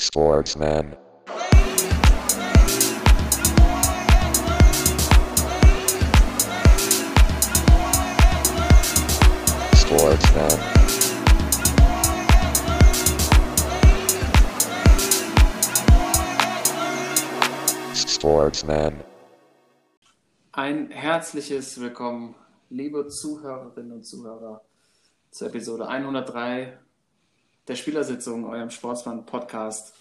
Sportsman. Sportsman. Sportsman. Ein herzliches Willkommen, liebe Zuhörerinnen und Zuhörer, zur Episode 103 der Spielersitzung, eurem Sportsmann-Podcast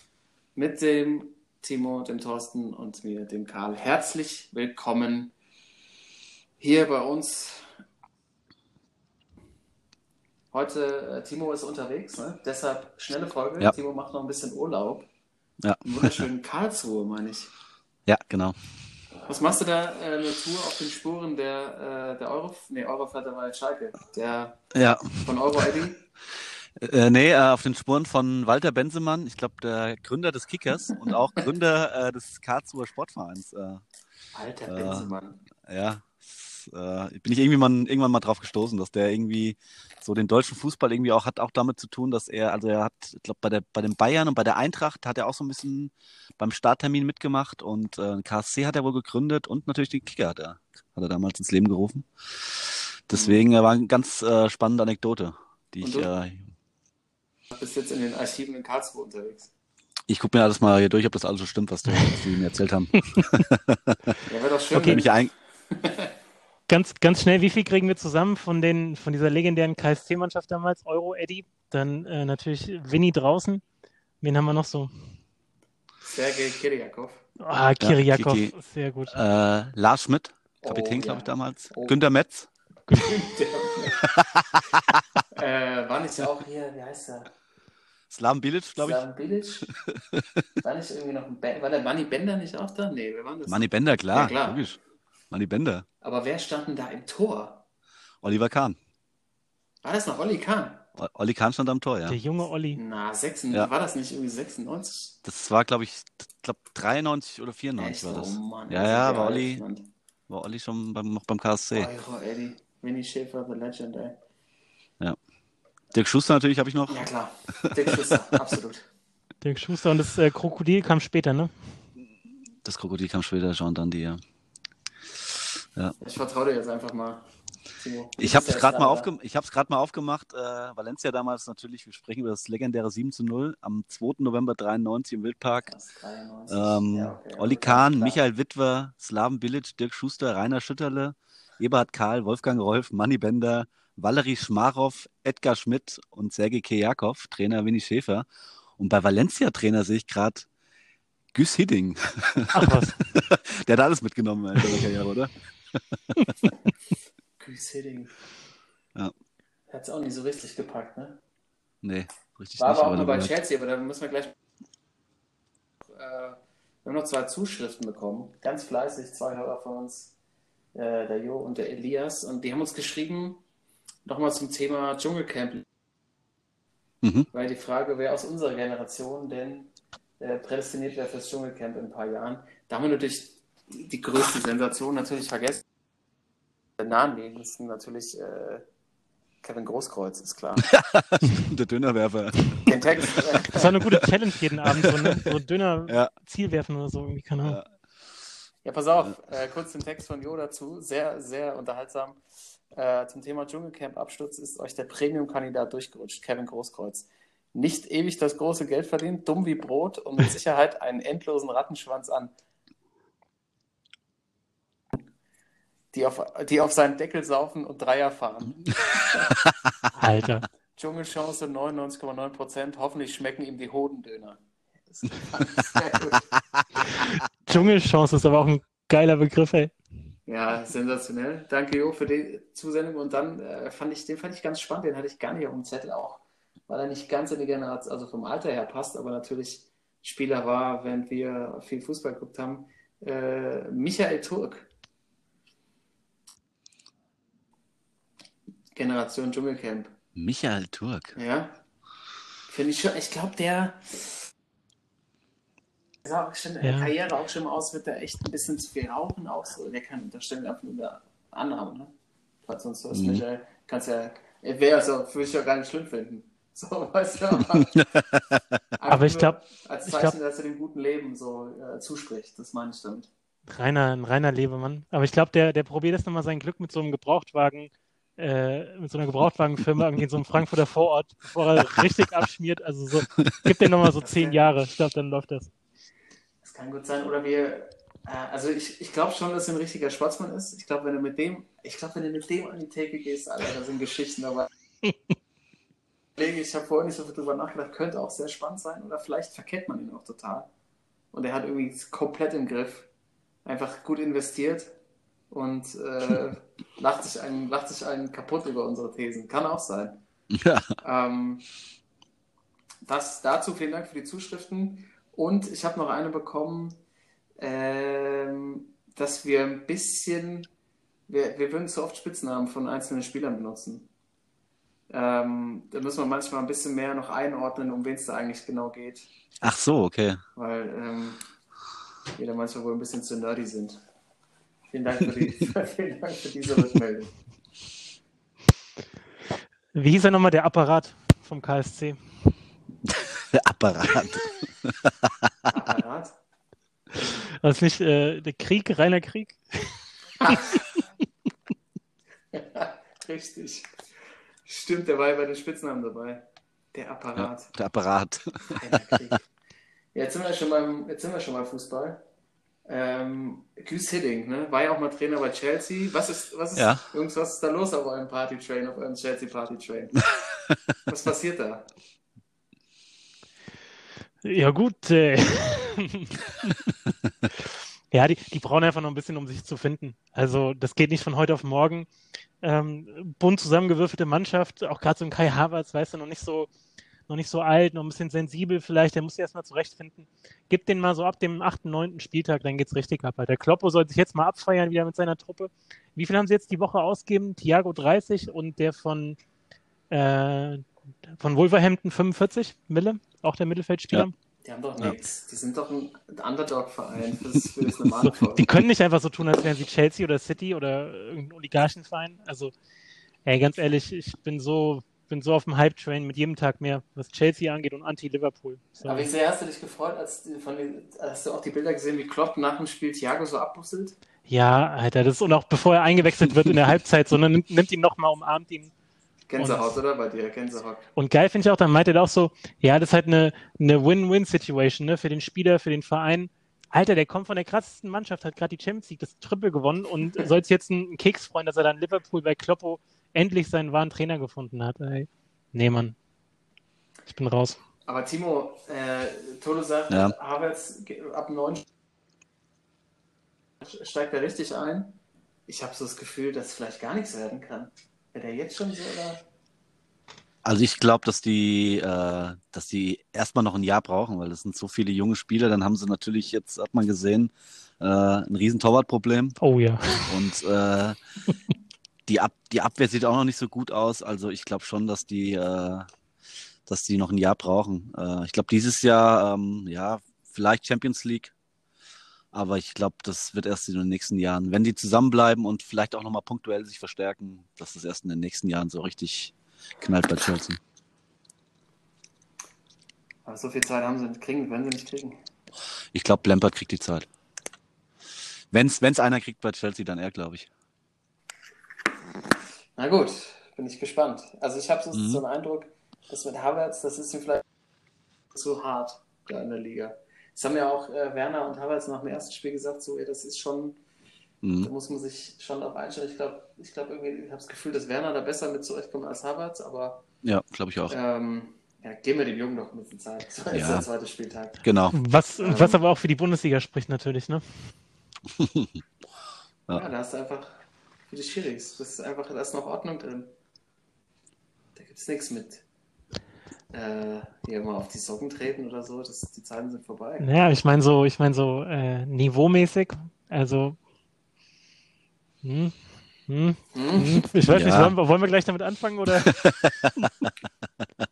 mit dem Timo, dem Thorsten und mir, dem Karl. Herzlich willkommen hier bei uns. Heute, äh, Timo ist unterwegs, ne? deshalb schnelle Folge. Ja. Timo macht noch ein bisschen Urlaub. Ja. Im wunderschönen Karlsruhe, meine ich. Ja, genau. Was machst du da? Äh, eine Tour auf den Spuren der, äh, der Euro... Nee, Euroflatter war Schalke. Der Ja. von Euro Eddie. Äh, nee, äh, auf den Spuren von Walter Bensemann, ich glaube, der Gründer des Kickers und auch Gründer äh, des Karlsruher Sportvereins. Äh, Alter Äh, Benzemann. ja, äh, bin ich irgendwie mal, irgendwann mal drauf gestoßen, dass der irgendwie so den deutschen Fußball irgendwie auch hat auch damit zu tun, dass er, also er hat, ich glaube, bei der bei den Bayern und bei der Eintracht hat er auch so ein bisschen beim Starttermin mitgemacht und äh, KSC hat er wohl gegründet und natürlich den Kicker hat er, hat er damals ins Leben gerufen. Deswegen war eine ganz äh, spannende Anekdote, die Und ich äh, bist jetzt in den Archiven in Karlsruhe unterwegs. Ich gucke mir alles mal hier durch, ob das alles so stimmt, was, du, was die mir erzählt haben. Ja, wäre doch schön. Okay. Mich ein, Ganz, ganz schnell, wie viel kriegen wir zusammen von, den, von dieser legendären KSC-Mannschaft damals? Euro Eddie, dann äh, natürlich Winnie draußen. Wen haben wir noch so? Sergej Kiriakov. Ah, Kiriakov, Kiki. sehr gut. äh, Lars Schmidt, Kapitän, Oh, glaube ja. ich, damals. Oh. Günter Metz. äh, war nicht auch hier, wie heißt er? Slaven Bilic, glaube ich. Slaven Bilic? War nicht irgendwie noch ein ben war der Manni Bender nicht auch da? Nee, wer war das? Manni Bender, klar, Ja, klar. logisch. Manni Bender. Aber wer stand denn da im Tor? Oliver Kahn. War das noch Olli Kahn? Olli Kahn stand am Tor, ja. Der junge Olli. Na, 6, Ja. war das nicht irgendwie 96? Das war, glaube ich, glaub 93 oder 94 Echt? war das. Oh Mann, ja, das ja, war Olli, war Olli schon beim, noch beim KSC. Euro Eddie. Winnie Schäfer, The Legend, ey. Dirk Schuster natürlich habe ich noch. Ja, klar. Dick Schuster, absolut. Dirk Schuster und das äh, Krokodil kam später, ne? Das Krokodil kam später, Jean Dandy, ja. Ich vertraue dir jetzt einfach mal, Timo. Du Ich habe es gerade mal, aufge ich mal aufgemacht. Äh, Valencia damals natürlich, wir sprechen über das legendäre 7 zu 0 am 2. November 93 im Wildpark. Das ist 93. Ähm, Ja, okay, Olli ja, Kahn, klar. Michael Wittwer, Slaven Bilic, Dirk Schuster, Rainer Schütterle, Eberhard Karl, Wolfgang Rolf, Manni Bender, Valerie Schmarow, Edgar Schmidt und Sergej Kejakov, Trainer Winnie Schäfer. Und bei Valencia Trainer sehe ich gerade Güss Hidding. Ach was. Der hat alles mitgenommen in seiner Karriere, oder? Chris Hidding. Ja. Hat es auch nicht so richtig gepackt, ne? Nee, richtig War nicht. aber auch nur bei Chelsea, aber da müssen wir gleich. Äh, wir haben noch zwei Zuschriften bekommen. Ganz fleißig, zwei Hörer von uns, äh, der Jo und der Elias. Und die haben uns geschrieben, nochmal zum Thema Dschungelcamp, Mhm. weil die Frage, wer aus unserer Generation denn äh, prädestiniert wäre fürs Dschungelcamp in ein paar Jahren. Da haben wir natürlich die größte Sensation natürlich vergessen. Der naheliegendsten natürlich äh, Kevin Großkreuz, ist klar. Der Dönerwerfer. Den Text. Äh, Das war eine gute Challenge jeden Abend, so, ne? so Döner Ja. Ziel werfen oder so, irgendwie, keine Ahnung. Ja. Ja, pass auf, äh, kurz den Text von Jo dazu. Sehr, sehr unterhaltsam. Äh, zum Thema Dschungelcamp-Absturz ist euch der Premium-Kandidat durchgerutscht, Kevin Großkreuz. Nicht ewig das große Geld verdient, dumm wie Brot und mit Sicherheit einen endlosen Rattenschwanz an. Die auf, die auf seinen Deckel saufen und Dreier fahren. Alter. Dschungelchance 99,9 Prozent. Hoffentlich schmecken ihm die Hodendöner. Dschungelchance ist aber auch ein geiler Begriff, ey. Ja, sensationell. Danke, Jo, für die Zusendung. Und dann äh, fand ich, den fand ich ganz spannend, den hatte ich gar nicht auf dem Zettel auch, weil er nicht ganz in die Generation, also vom Alter her passt, aber natürlich Spieler war, während wir viel Fußball geguckt haben. Äh, Michael Turk. Generation Dschungelcamp. Michael Turk. Ja. Finde ich schon, ich glaube, der sah auch schon in der Ja. Karriere auch schon mal aus, wird der echt ein bisschen zu viel rauchen auch so. Der kann, da stellen wir einfach nur eine Annahme, ne? Falls sonst was, Mhm. Michael, kannst ja, wäre es auch, würde ich ja gar nicht schlimm finden. So, weißt du, aber, Aber ich nur glaub- Als ich Zeichen, glaub- dass er dem guten Leben so äh, zuspricht, das meine ich damit. Reiner, ein reiner Lebemann. Aber ich glaube, der, der probiert jetzt nochmal sein Glück mit so einem Gebrauchtwagen, äh, mit so einer Gebrauchtwagenfirma irgendwie in so einem Frankfurter Vorort, bevor er richtig abschmiert. Also so, gib dem nochmal so zehn Jahre. Ich glaube, dann läuft das. Kann gut sein. Oder wir, äh, also ich, ich glaube schon, dass er ein richtiger Sportsmann ist. Ich glaube, wenn du mit dem, ich glaube, wenn du mit dem an die Theke gehst, Alter, da sind Geschichten dabei. Ich habe vorhin nicht so viel drüber nachgedacht, könnte auch sehr spannend sein oder vielleicht verkennt man ihn auch total. Und er hat irgendwie komplett im Griff. Einfach gut investiert und äh, lacht, sich einen, lacht sich einen kaputt über unsere Thesen. Kann auch sein. Ja. Ähm, das dazu, vielen Dank für die Zuschriften. Und ich habe noch eine bekommen, ähm, dass wir ein bisschen, wir, wir würden zu oft Spitznamen von einzelnen Spielern benutzen. Ähm, da müssen wir manchmal ein bisschen mehr noch einordnen, um wen es da eigentlich genau geht, Ach so, okay. weil ähm, wir da manchmal wohl ein bisschen zu nerdy sind. Vielen Dank für, die, vielen Dank für diese Rückmeldung. Wie hieß er nochmal, der Apparat vom KSC? Der Apparat. Apparat. War das nicht äh, der Krieg, reiner Krieg? Richtig. Stimmt, der war ja bei den Spitznamen dabei. Der Apparat. Der Apparat. Ja, jetzt sind wir schon beim, jetzt sind wir schon beim Fußball. Ähm, Güs Hiddink, ne? War ja auch mal Trainer bei Chelsea. Was ist, was ist, Ja. Jungs, was ist da los auf eurem Party-Train, auf eurem Chelsea-Party-Train? was passiert da? Ja, gut. Äh. ja, die, die brauchen einfach noch ein bisschen, um sich zu finden. Also, das geht nicht von heute auf morgen. Ähm, bunt zusammengewürfelte Mannschaft, auch gerade so ein Kai Havertz, weißt du, noch nicht so, noch nicht so alt, noch ein bisschen sensibel vielleicht, der muss sich erstmal zurechtfinden. Gib den mal so ab dem 8., 9. Spieltag, dann geht's richtig ab. Der Kloppo soll sich jetzt mal abfeiern wieder mit seiner Truppe. Wie viel haben sie jetzt die Woche ausgegeben? Thiago 30 und der von, äh, von Wolverhampton 45 Mille, auch der Mittelfeldspieler. Ja. Die haben doch Ja. nichts. Die sind doch ein Underdog-Verein für das, für das normale Volk. die können nicht einfach so tun, als wären sie Chelsea oder City oder irgendein Oligarchenverein. Also, ey, ganz ehrlich, ich bin so, bin so auf dem Hype-Train mit jedem Tag mehr, was Chelsea angeht und anti-Liverpool. So. Aber wie sehr hast du dich gefreut, als von den, hast du auch die Bilder gesehen, wie Klopp nach dem Spiel Thiago so abbusselt? Ja, Alter, das ist und auch bevor er eingewechselt wird in der Halbzeit, sondern nimmt, nimmt ihn nochmal, umarmt ihn. Gänsehaut, oder? Bei dir, Gänsehaut. Und geil finde ich auch, dann meint er auch so, ja, das ist halt eine, eine Win-Win-Situation, ne, für den Spieler, für den Verein. Alter, der kommt von der krassesten Mannschaft, hat gerade die Champions League, das Triple gewonnen und soll sich jetzt einen Keks freuen, dass er dann Liverpool bei Kloppo endlich seinen wahren Trainer gefunden hat. Ey. Nee, Mann. Ich bin raus. Aber Timo, äh, Tolo sagt, Ja. Havertz ab 9 steigt er richtig ein. Ich habe so das Gefühl, dass vielleicht gar nichts werden kann. Wäre der jetzt schon so, oder? Also ich glaube, dass die, äh, dass die erstmal noch ein Jahr brauchen, weil das sind so viele junge Spieler. Dann haben sie natürlich jetzt, hat man gesehen, äh, ein riesen Torwartproblem. Oh ja. Und äh, die, Ab die Abwehr sieht auch noch nicht so gut aus. Also ich glaube schon, dass die, äh, dass die noch ein Jahr brauchen. Äh, ich glaube, dieses Jahr, ähm, ja, vielleicht Champions League. Aber ich glaube, das wird erst in den nächsten Jahren, wenn die zusammenbleiben und vielleicht auch nochmal punktuell sich verstärken, dass das erst in den nächsten Jahren so richtig knallt bei Chelsea. Aber so viel Zeit haben sie nicht kriegen, werden sie nicht kriegen. Ich glaube, Lampard kriegt die Zeit. Wenn's, wenn's einer kriegt bei Chelsea, dann er, glaube ich. Na gut, bin ich gespannt. Also ich habe so, Mhm. so einen Eindruck, dass mit Havertz, das ist ihm vielleicht zu hart da in der Liga. Das haben ja auch äh, Werner und Havertz nach dem ersten Spiel gesagt, so, ey, das ist schon, da Mhm. muss man sich schon darauf einstellen. Ich glaube, ich glaube irgendwie, ich habe das Gefühl, dass Werner da besser mit zurechtkommt als Havertz, aber Ja, glaube ich auch. ähm, ja, geben wir dem Jungen noch ein bisschen Zeit. Das Ja. der zweite Spieltag. Genau. Was, Ähm. was aber auch für die Bundesliga spricht natürlich, ne? Ja. Ja, da hast du einfach für die Schiris. Das ist einfach, da ist noch Ordnung drin. Da gibt es nichts mit äh, hier mal auf die Socken treten oder so. Das, die Zeiten sind vorbei. Naja, ich meine so, ich meine so äh, niveaumäßig, also hm, hm, Hm? hm. ich weiß nicht, Ja. wollen wir, wollen wir gleich damit anfangen oder?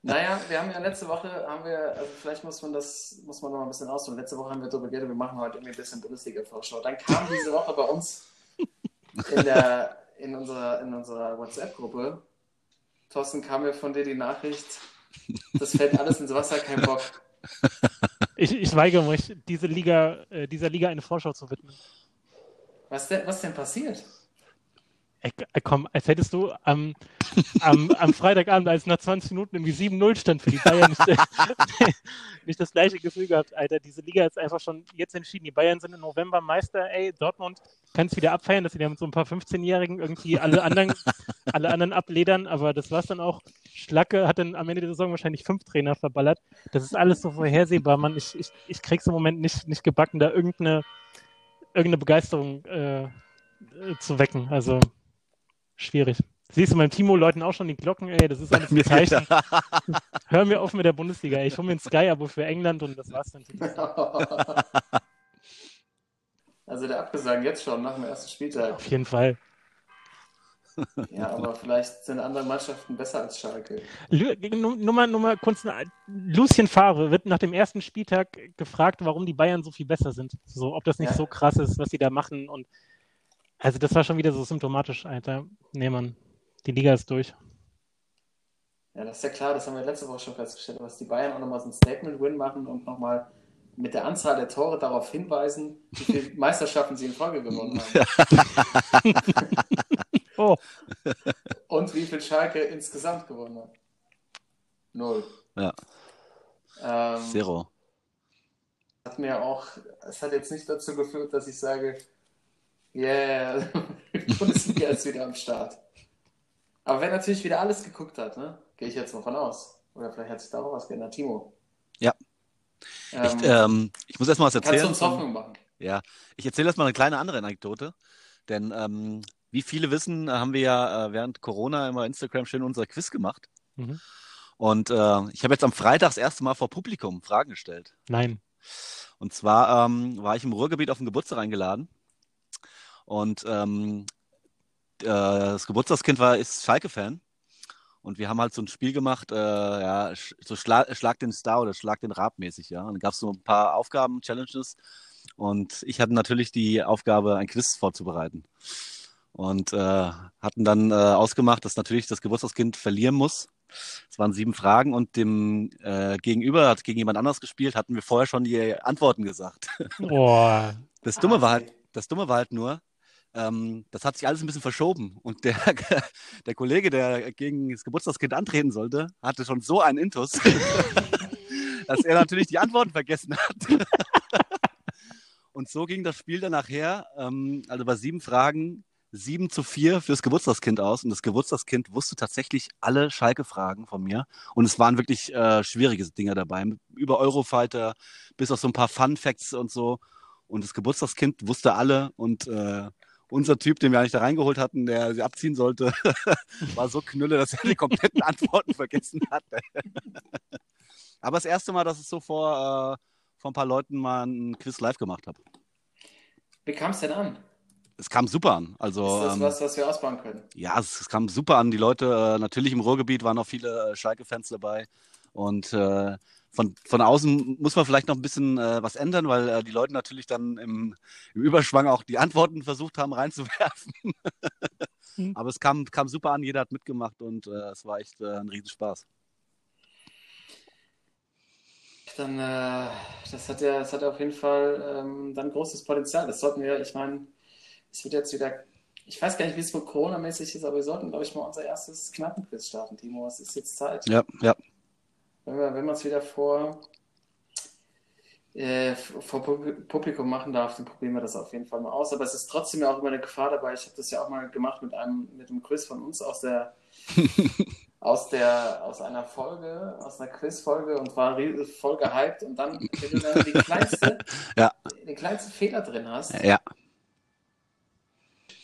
Naja, wir haben ja letzte Woche, haben wir, also vielleicht muss man das, muss man noch mal ein bisschen ausholen. Letzte Woche haben wir darüber geredet, wir machen heute irgendwie ein bisschen Bundesliga-Vorschau. Dann kam diese Woche bei uns in, der, in unserer, in unserer WhatsApp-Gruppe, Thorsten, kam mir von dir die Nachricht, Das fällt alles ins Wasser, kein Bock. Ich, ich weigere mich, diese Liga, äh, dieser Liga eine Vorschau zu widmen. Was denn, was denn passiert? Ey, äh, komm, als hättest du am, am, am Freitagabend, als nach 20 Minuten irgendwie 7-0 stand für die Bayern, nicht, nicht das gleiche Gefühl gehabt, Alter. Diese Liga ist einfach schon jetzt entschieden. Die Bayern sind im November Meister, ey, Dortmund kann es wieder abfeiern, dass sie da mit so ein paar 15-Jährigen irgendwie alle anderen, alle anderen abledern, aber das war's dann auch. Schlacke hat dann am Ende der Saison wahrscheinlich fünf Trainer verballert. Das ist alles so vorhersehbar, Mann. Ich, ich, ich krieg's im Moment nicht, nicht gebacken, da irgendeine, irgendeine Begeisterung äh, zu wecken. Also schwierig. Siehst du beim Timo läuten auch schon die Glocken, ey, das ist alles ein Zeichen. Hör mir auf mit der Bundesliga, ey. Ich hole mir ein Sky-Abo für England und das war's dann. Also der Abgesang jetzt schon nach dem ersten Spieltag. Auf jeden Fall. Ja, aber vielleicht sind andere Mannschaften besser als Schalke. Nur mal, nur mal kurz, Lucien Favre wird nach dem ersten Spieltag gefragt, warum die Bayern so viel besser sind. So, ob das nicht Ja. so krass ist, was sie da machen und also das war schon wieder so symptomatisch, Alter. Nee, Mann. Die Liga ist durch. Ja, das ist ja klar, das haben wir letzte Woche schon festgestellt, dass die Bayern auch nochmal so ein Statement-Win machen und nochmal mit der Anzahl der Tore darauf hinweisen, wie viele Meisterschaften sie in Folge gewonnen haben. Oh, Und wie viel Schalke insgesamt gewonnen hat. Null. Ja. Ähm, Zero. hat mir auch, es hat jetzt nicht dazu geführt, dass ich sage, yeah, Bundesliga ist wieder am Start. Aber wer natürlich wieder alles geguckt hat, ne, gehe ich jetzt mal von aus. Oder vielleicht hat sich da auch was geändert. Timo. Ja. Ähm, Ich, ähm, ich muss erst mal was kannst erzählen. du uns Hoffnung machen? Ja, ich erzähle erst mal eine kleine andere Anekdote. Denn ähm, wie viele wissen, haben wir ja äh, während Corona immer Instagram schön unser Quiz gemacht. Mhm. Und äh, ich habe jetzt am Freitag das erste Mal vor Publikum Fragen gestellt. nein. Und zwar ähm, war ich im Ruhrgebiet auf den Geburtstag eingeladen. Und ähm, äh, das Geburtstagskind war, ist Schalke-Fan. Und wir haben halt so ein Spiel gemacht, äh, ja, so Schla Schlag den Star oder Schlag den Rab mäßig, ja. Und dann gab es so ein paar Aufgaben, Challenges. Und ich hatte natürlich die Aufgabe, ein Quiz vorzubereiten. Und äh, hatten dann äh, ausgemacht, dass natürlich das Geburtstagskind verlieren muss. Es waren sieben Fragen und dem äh, Gegenüber hat gegen jemand anderes gespielt, hatten wir vorher schon die Antworten gesagt. Boah. Das Dumme Ah, war halt, das Dumme war halt nur, ähm, das hat sich alles ein bisschen verschoben. Und der, der Kollege, der gegen das Geburtstagskind antreten sollte, hatte schon so einen Intus, dass er natürlich die Antworten vergessen hat. Und so ging das Spiel dann nachher, ähm, also bei sieben Fragen, sieben zu vier fürs Geburtstagskind aus. Und das Geburtstagskind wusste tatsächlich alle Schalke-Fragen von mir. Und es waren wirklich äh, schwierige Dinge dabei. Über Eurofighter bis auf so ein paar Fun-Facts und so. Und das Geburtstagskind wusste alle. Und äh, unser Typ, den wir eigentlich da reingeholt hatten, der sie abziehen sollte, war so knülle, dass er die kompletten Antworten vergessen hatte. Aber das erste Mal, dass ich so vor, äh, vor ein paar Leuten mal ein Quiz live gemacht habe. Wie kam es denn an? Es kam super an. Also, Ist das ähm, was, was wir ausbauen können? ja, es, es kam super an. Die Leute, äh, natürlich im Ruhrgebiet waren auch viele äh, Schalke-Fans dabei. Und äh, von, von außen muss man vielleicht noch ein bisschen äh, was ändern, weil äh, die Leute natürlich dann im, im Überschwang auch die Antworten versucht haben reinzuwerfen. Mhm. Aber es kam, kam super an, jeder hat mitgemacht und äh, es war echt äh, ein Riesenspaß. Dann, äh, das hat ja, das hat auf jeden Fall ähm, dann großes Potenzial. Das sollten wir, ich meine, es wird jetzt wieder, ich weiß gar nicht, wie es wohl Corona-mäßig ist, aber wir sollten, glaube ich, mal unser erstes Knappenquiz starten, Timo. Es ist jetzt Zeit. Ja, ja. Wenn wir wenn man es wieder vor, äh, vor Pub- Publikum machen darf, dann probieren wir das auf jeden Fall mal aus. Aber es ist trotzdem ja auch immer eine Gefahr dabei. Ich habe das ja auch mal gemacht mit einem, mit einem Quiz von uns aus der, aus der, aus einer Folge, aus einer Quizfolge und war voll gehypt. Und dann, wenn du dann die kleinste, Ja. den kleinsten Fehler drin hast, Ja,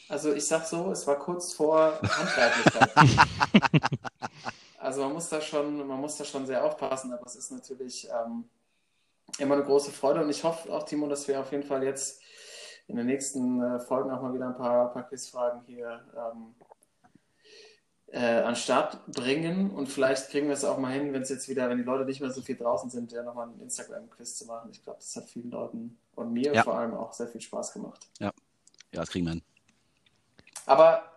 also ich sag so, es war kurz vor Handgreiflichkeit. also man muss da schon, man muss da schon sehr aufpassen, aber es ist natürlich ähm, immer eine große Freude und ich hoffe auch, Timo, dass wir auf jeden Fall jetzt in den nächsten äh, Folgen auch mal wieder ein paar, paar Quizfragen hier ähm, äh, an den Start bringen und vielleicht kriegen wir es auch mal hin, wenn es jetzt wieder, wenn die Leute nicht mehr so viel draußen sind, ja nochmal einen Instagram-Quiz zu machen. Ich glaube, das hat vielen Leuten und mir Ja. vor allem auch sehr viel Spaß gemacht. ja, das kriegen wir hin. Aber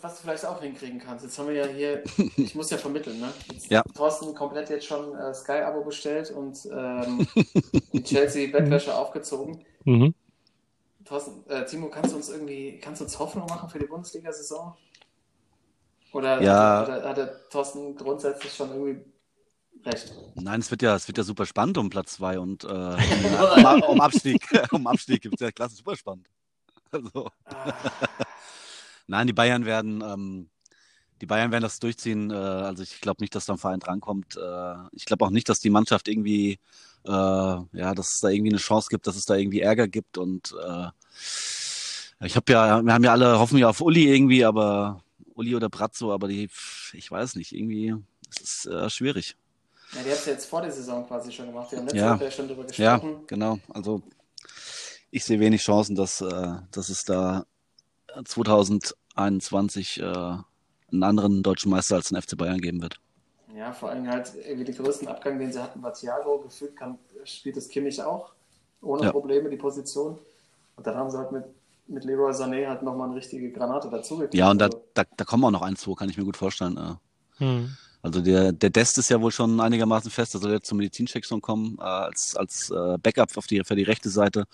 was du vielleicht auch hinkriegen kannst. Jetzt haben wir ja hier, ich muss ja vermitteln, ne? Jetzt Ja. Thorsten komplett jetzt schon äh, Sky-Abo bestellt und ähm, die Chelsea-Bettwäsche aufgezogen. Mhm. Thorsten, äh, Timo, kannst du uns irgendwie, kannst du uns Hoffnung machen für die Bundesliga-Saison? Oder Ja. hat, hat, hat der Thorsten grundsätzlich schon irgendwie recht? Nein, es wird ja, es wird ja super spannend um Platz zwei und äh, um, um Abstieg. um Abstieg gibt es ja klasse super spannend. Also, Ah, nein, die Bayern werden, ähm, die Bayern werden das durchziehen. Äh, also ich glaube nicht, dass da ein Verein drankommt. Äh, ich glaube auch nicht, dass die Mannschaft irgendwie, äh, ja, dass es da irgendwie eine Chance gibt, dass es da irgendwie Ärger gibt. Und äh, ich habe ja, wir haben ja alle hoffen ja auf Uli irgendwie, aber Uli oder Brazzo, aber die, ich weiß nicht, irgendwie, es ist äh, schwierig. ja, die hat es jetzt vor der Saison quasi schon gemacht. Wir haben letzte Ja. Woche ja schon drüber Ja, gesprochen. genau. Also ich sehe wenig Chancen, dass, äh, dass es da 2021 äh, einen anderen deutschen Meister als den FC Bayern geben wird. Ja, vor allem halt irgendwie den größten Abgang, den sie hatten, war Thiago. Gefühlt kann, spielt es Kimmich auch ohne Ja. Probleme die Position. Und dann haben sie halt mit, mit Leroy Sané halt nochmal eine richtige Granate dazugekriegt. Ja, und da, Also, da, da kommen auch noch ein, zwei, kann ich mir gut vorstellen. Äh. Also der, der Dest ist ja wohl schon einigermaßen fest, da soll jetzt zum Medizincheck schon kommen, äh, als, als äh, Backup auf die, für die rechte Seite.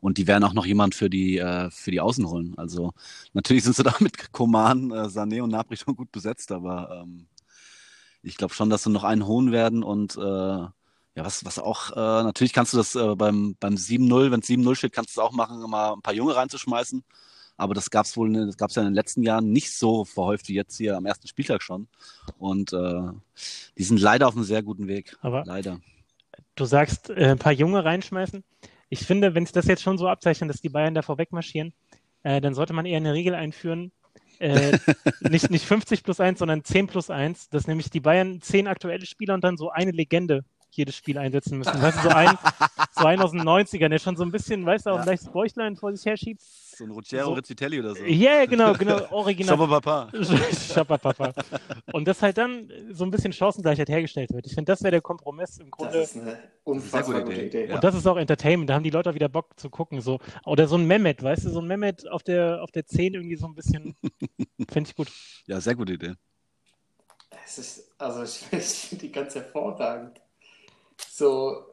Und die werden auch noch jemand für die, äh, für die Außen holen. Also natürlich sind sie da mit Koman, äh, Sané und Gnabry schon gut besetzt, aber ähm, ich glaube schon, dass sie noch einen holen werden und äh, ja, was, was auch, äh, natürlich kannst du das äh, beim, beim 7-0, wenn es 7-0 steht, kannst du es auch machen, mal ein paar Junge reinzuschmeißen. Aber das gab's wohl, das gab's ja in den letzten Jahren nicht so verhäuft wie jetzt hier am ersten Spieltag schon. Und äh, die sind leider auf einem sehr guten Weg. Aber Leider. du sagst, äh, ein paar Junge reinschmeißen. Ich finde, wenn es das jetzt schon so abzeichnet, dass die Bayern da vorweg marschieren, äh, dann sollte man eher eine Regel einführen. Äh, nicht, nicht 50 plus 1, sondern 10 plus 1, dass nämlich die Bayern 10 aktuelle Spieler und dann so eine Legende jedes Spiel einsetzen müssen. Weißt du, so ein, so einen aus den 90ern, der schon so ein bisschen, weißt du, auch ein Ja. leichtes Bäuchlein vor sich herschiebt. So ein Ruggero So. Rizzitelli oder so. Ja, genau, genau, original. Schau Papa. Schapapapa. Und dass halt dann so ein bisschen Chancengleichheit hergestellt wird. Ich finde, das wäre der Kompromiss im das Grunde. ist eine unfassbar Sehr gute Idee. Idee. Ja. Und das ist auch Entertainment. Da haben die Leute auch wieder Bock zu gucken. So. Oder so ein Mehmet, weißt du, so ein Mehmet auf der, auf der 10 irgendwie so ein bisschen. Finde ich gut. Ja, sehr gute Idee. Es ist, also ich, ich finde die ganz hervorragend. So,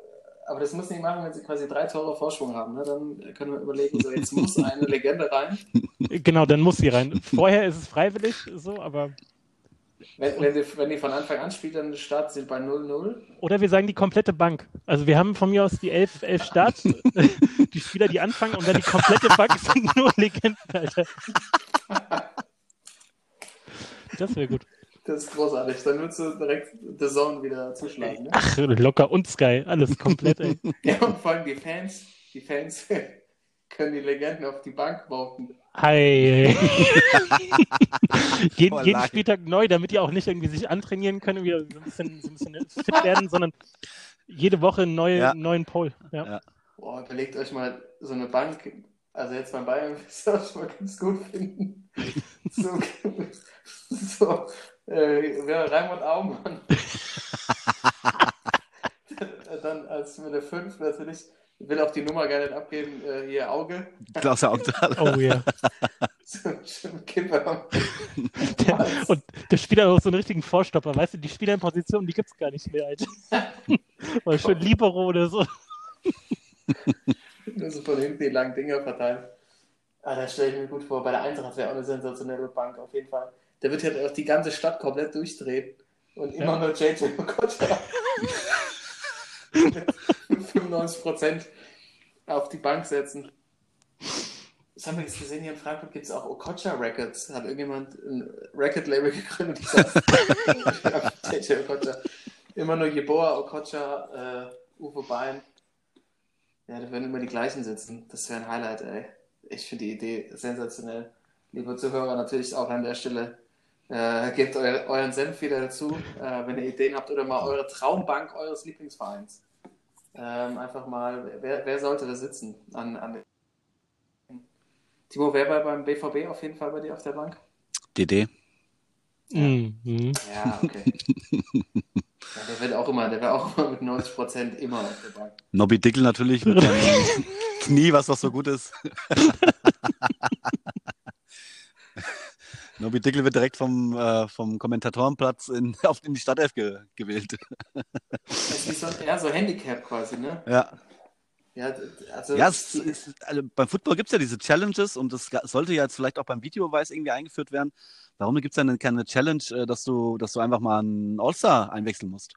aber das muss nicht machen, wenn sie quasi drei Tore Vorsprung haben. Ne? Dann können wir überlegen, so jetzt muss eine Legende rein. Genau, dann muss sie rein. Vorher ist es freiwillig, so, aber. Wenn, wenn, die, wenn die von Anfang an spielt, dann starten sie bei 0-0. Oder wir sagen die komplette Bank. Also wir haben von mir aus die elf, elf Start, die Spieler, die anfangen und dann die komplette Bank sind nur Legenden, Alter. Das wäre gut. Das ist großartig. Dann würdest du direkt The Zone wieder zuschlagen. Ne? Ach, locker und Sky, alles komplett, ey. Ja, und vor allem die Fans, die Fans können die Legenden auf die Bank voten. Hi. jeden, Oh, jeden. Spieltag neu, damit die auch nicht irgendwie sich antrainieren können, wieder so ein bisschen, so ein bisschen fit werden, sondern jede Woche einen neue, Ja. neuen Poll. Ja. Ja. Boah, überlegt euch mal so eine Bank, also jetzt beim Bayern, das würde ich mal ganz gut finden. So, so äh, wäre Raimund Aumann. Dann als mit der 5 natürlich, will auch die Nummer gar nicht abgeben, äh, hier Auge. Klaus Augdahl. Oh ja. Der, und der Spieler hat auch so einen richtigen Vorstopper, weißt du, die Spieler in Position, die gibt es gar nicht mehr, Alter. Oder schön Libero oder so. Nur so von hinten die langen Dinger verteilt. Ah, das stelle ich mir gut vor. Bei der Eintracht wäre auch eine sensationelle Bank, auf jeden Fall. Da wird ja auch die ganze Stadt komplett durchdrehen und immer Ja. nur JJ Okocha mit 95% auf die Bank setzen. Das haben wir jetzt gesehen, hier in Frankfurt gibt es auch Okocha Records. Hat irgendjemand ein Record-Label gegründet, JJ Okocha. Immer nur Jeboa, Okocha, äh, Uwe Bein. Ja, da werden immer die gleichen sitzen. Das wäre ein Highlight, ey. Ich finde die Idee sensationell. Liebe Zuhörer, natürlich auch an der Stelle. Äh, gebt eu euren Senf wieder dazu, äh, wenn ihr Ideen habt oder mal eure Traumbank eures Lieblingsvereins. Ähm, einfach mal, wer, wer sollte da sitzen? An, an Timo, wer bei beim BVB auf jeden Fall bei dir auf der Bank? DD. Mhm. Ja, okay. ja, der wird auch immer, der wäre auch immer mit 90% immer auf der Bank. Nobby Dickel natürlich mit seinem Knie, was doch so gut ist. Nobi Dickel wird direkt vom, äh, vom Kommentatorenplatz in, auf, in die Startelf ge gewählt. Das ist so, ja, so Handicap quasi, ne? Ja. Ja, also, Ja, es ist, also beim Football gibt es ja diese Challenges und das sollte ja jetzt vielleicht auch beim Videobeweis irgendwie eingeführt werden. Warum gibt es denn keine Challenge, äh, dass du, dass du einfach mal einen All-Star einwechseln musst?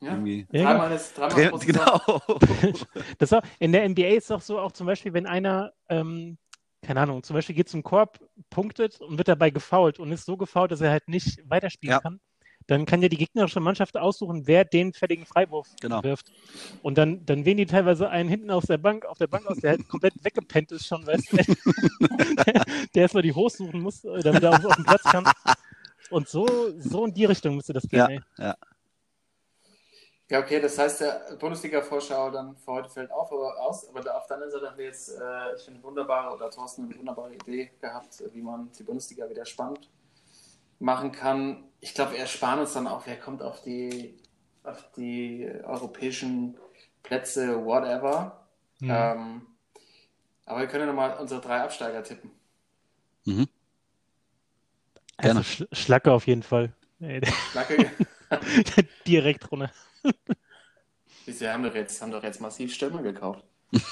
ja, Irgendwie. Dreimal, ist, dreimal Saison. Genau. Das war, in der NBA ist doch so, auch zum Beispiel, wenn einer, ähm, keine Ahnung, zum Beispiel geht zum Korb, punktet und wird dabei gefoult und ist so gefoult, dass er halt nicht weiterspielen Ja. kann, dann kann ja die gegnerische Mannschaft aussuchen, wer den fälligen Freiwurf Genau. wirft. Und dann, dann wählen die teilweise einen hinten aus der Bank, auf der Bank aus, der halt komplett weggepennt ist schon, weißt du, der, der erstmal die hochsuchen muss, äh, damit er auf, auf den Platz kann. Und so, so in die Richtung müsste das gehen, Ja, ey. ja. Ja, okay, das heißt, der Bundesliga-Vorschau dann für heute fällt auf, aber aus. Aber da, auf der anderen Seite haben wir jetzt, äh, ich finde, wunderbare, oder Thorsten eine wunderbare Idee gehabt, äh, wie man die Bundesliga wieder spannend machen kann. Ich glaube, wir ersparen uns dann auch, wer kommt auf die, auf die europäischen Plätze, whatever. Mhm. Ähm, aber wir können ja nochmal unsere drei Absteiger tippen. Mhm. Also Gerne. Sch Schlacke auf jeden Fall. Flagge. direkt runter. Sie haben doch jetzt, haben doch jetzt massiv Stürmer gekauft.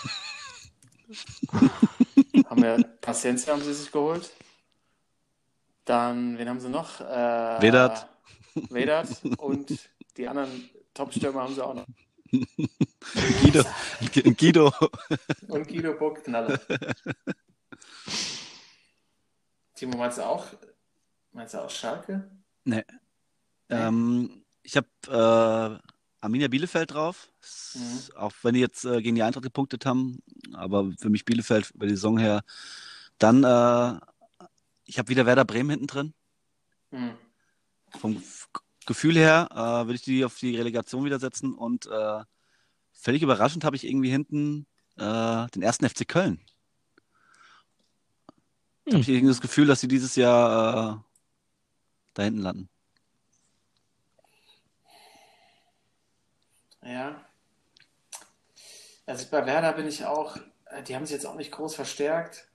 haben wir Paciencia haben sie sich geholt. Dann, wen haben sie noch? Äh, Vedat. Vedat und die anderen Top-Stürmer haben sie auch noch. Guido. Guido. Und Guido Burgknaller. Timo, meinst du auch, meinst du auch Schalke? Nee. Ähm, ich habe äh, Arminia Bielefeld drauf. S- Auch wenn die jetzt äh, gegen die Eintracht gepunktet haben. Aber für mich Bielefeld über die Saison her. Dann, äh, ich habe wieder Werder Bremen hinten drin. Hm. Vom Gefühl her äh, würde ich die auf die Relegation wieder setzen. Und äh, völlig überraschend habe ich irgendwie hinten äh, den ersten FC Köln. Da habe ich irgendwie das Gefühl, dass sie dieses Jahr äh, da hinten landen. Ja. Also bei Werder bin ich auch, äh, die haben sich jetzt auch nicht groß verstärkt.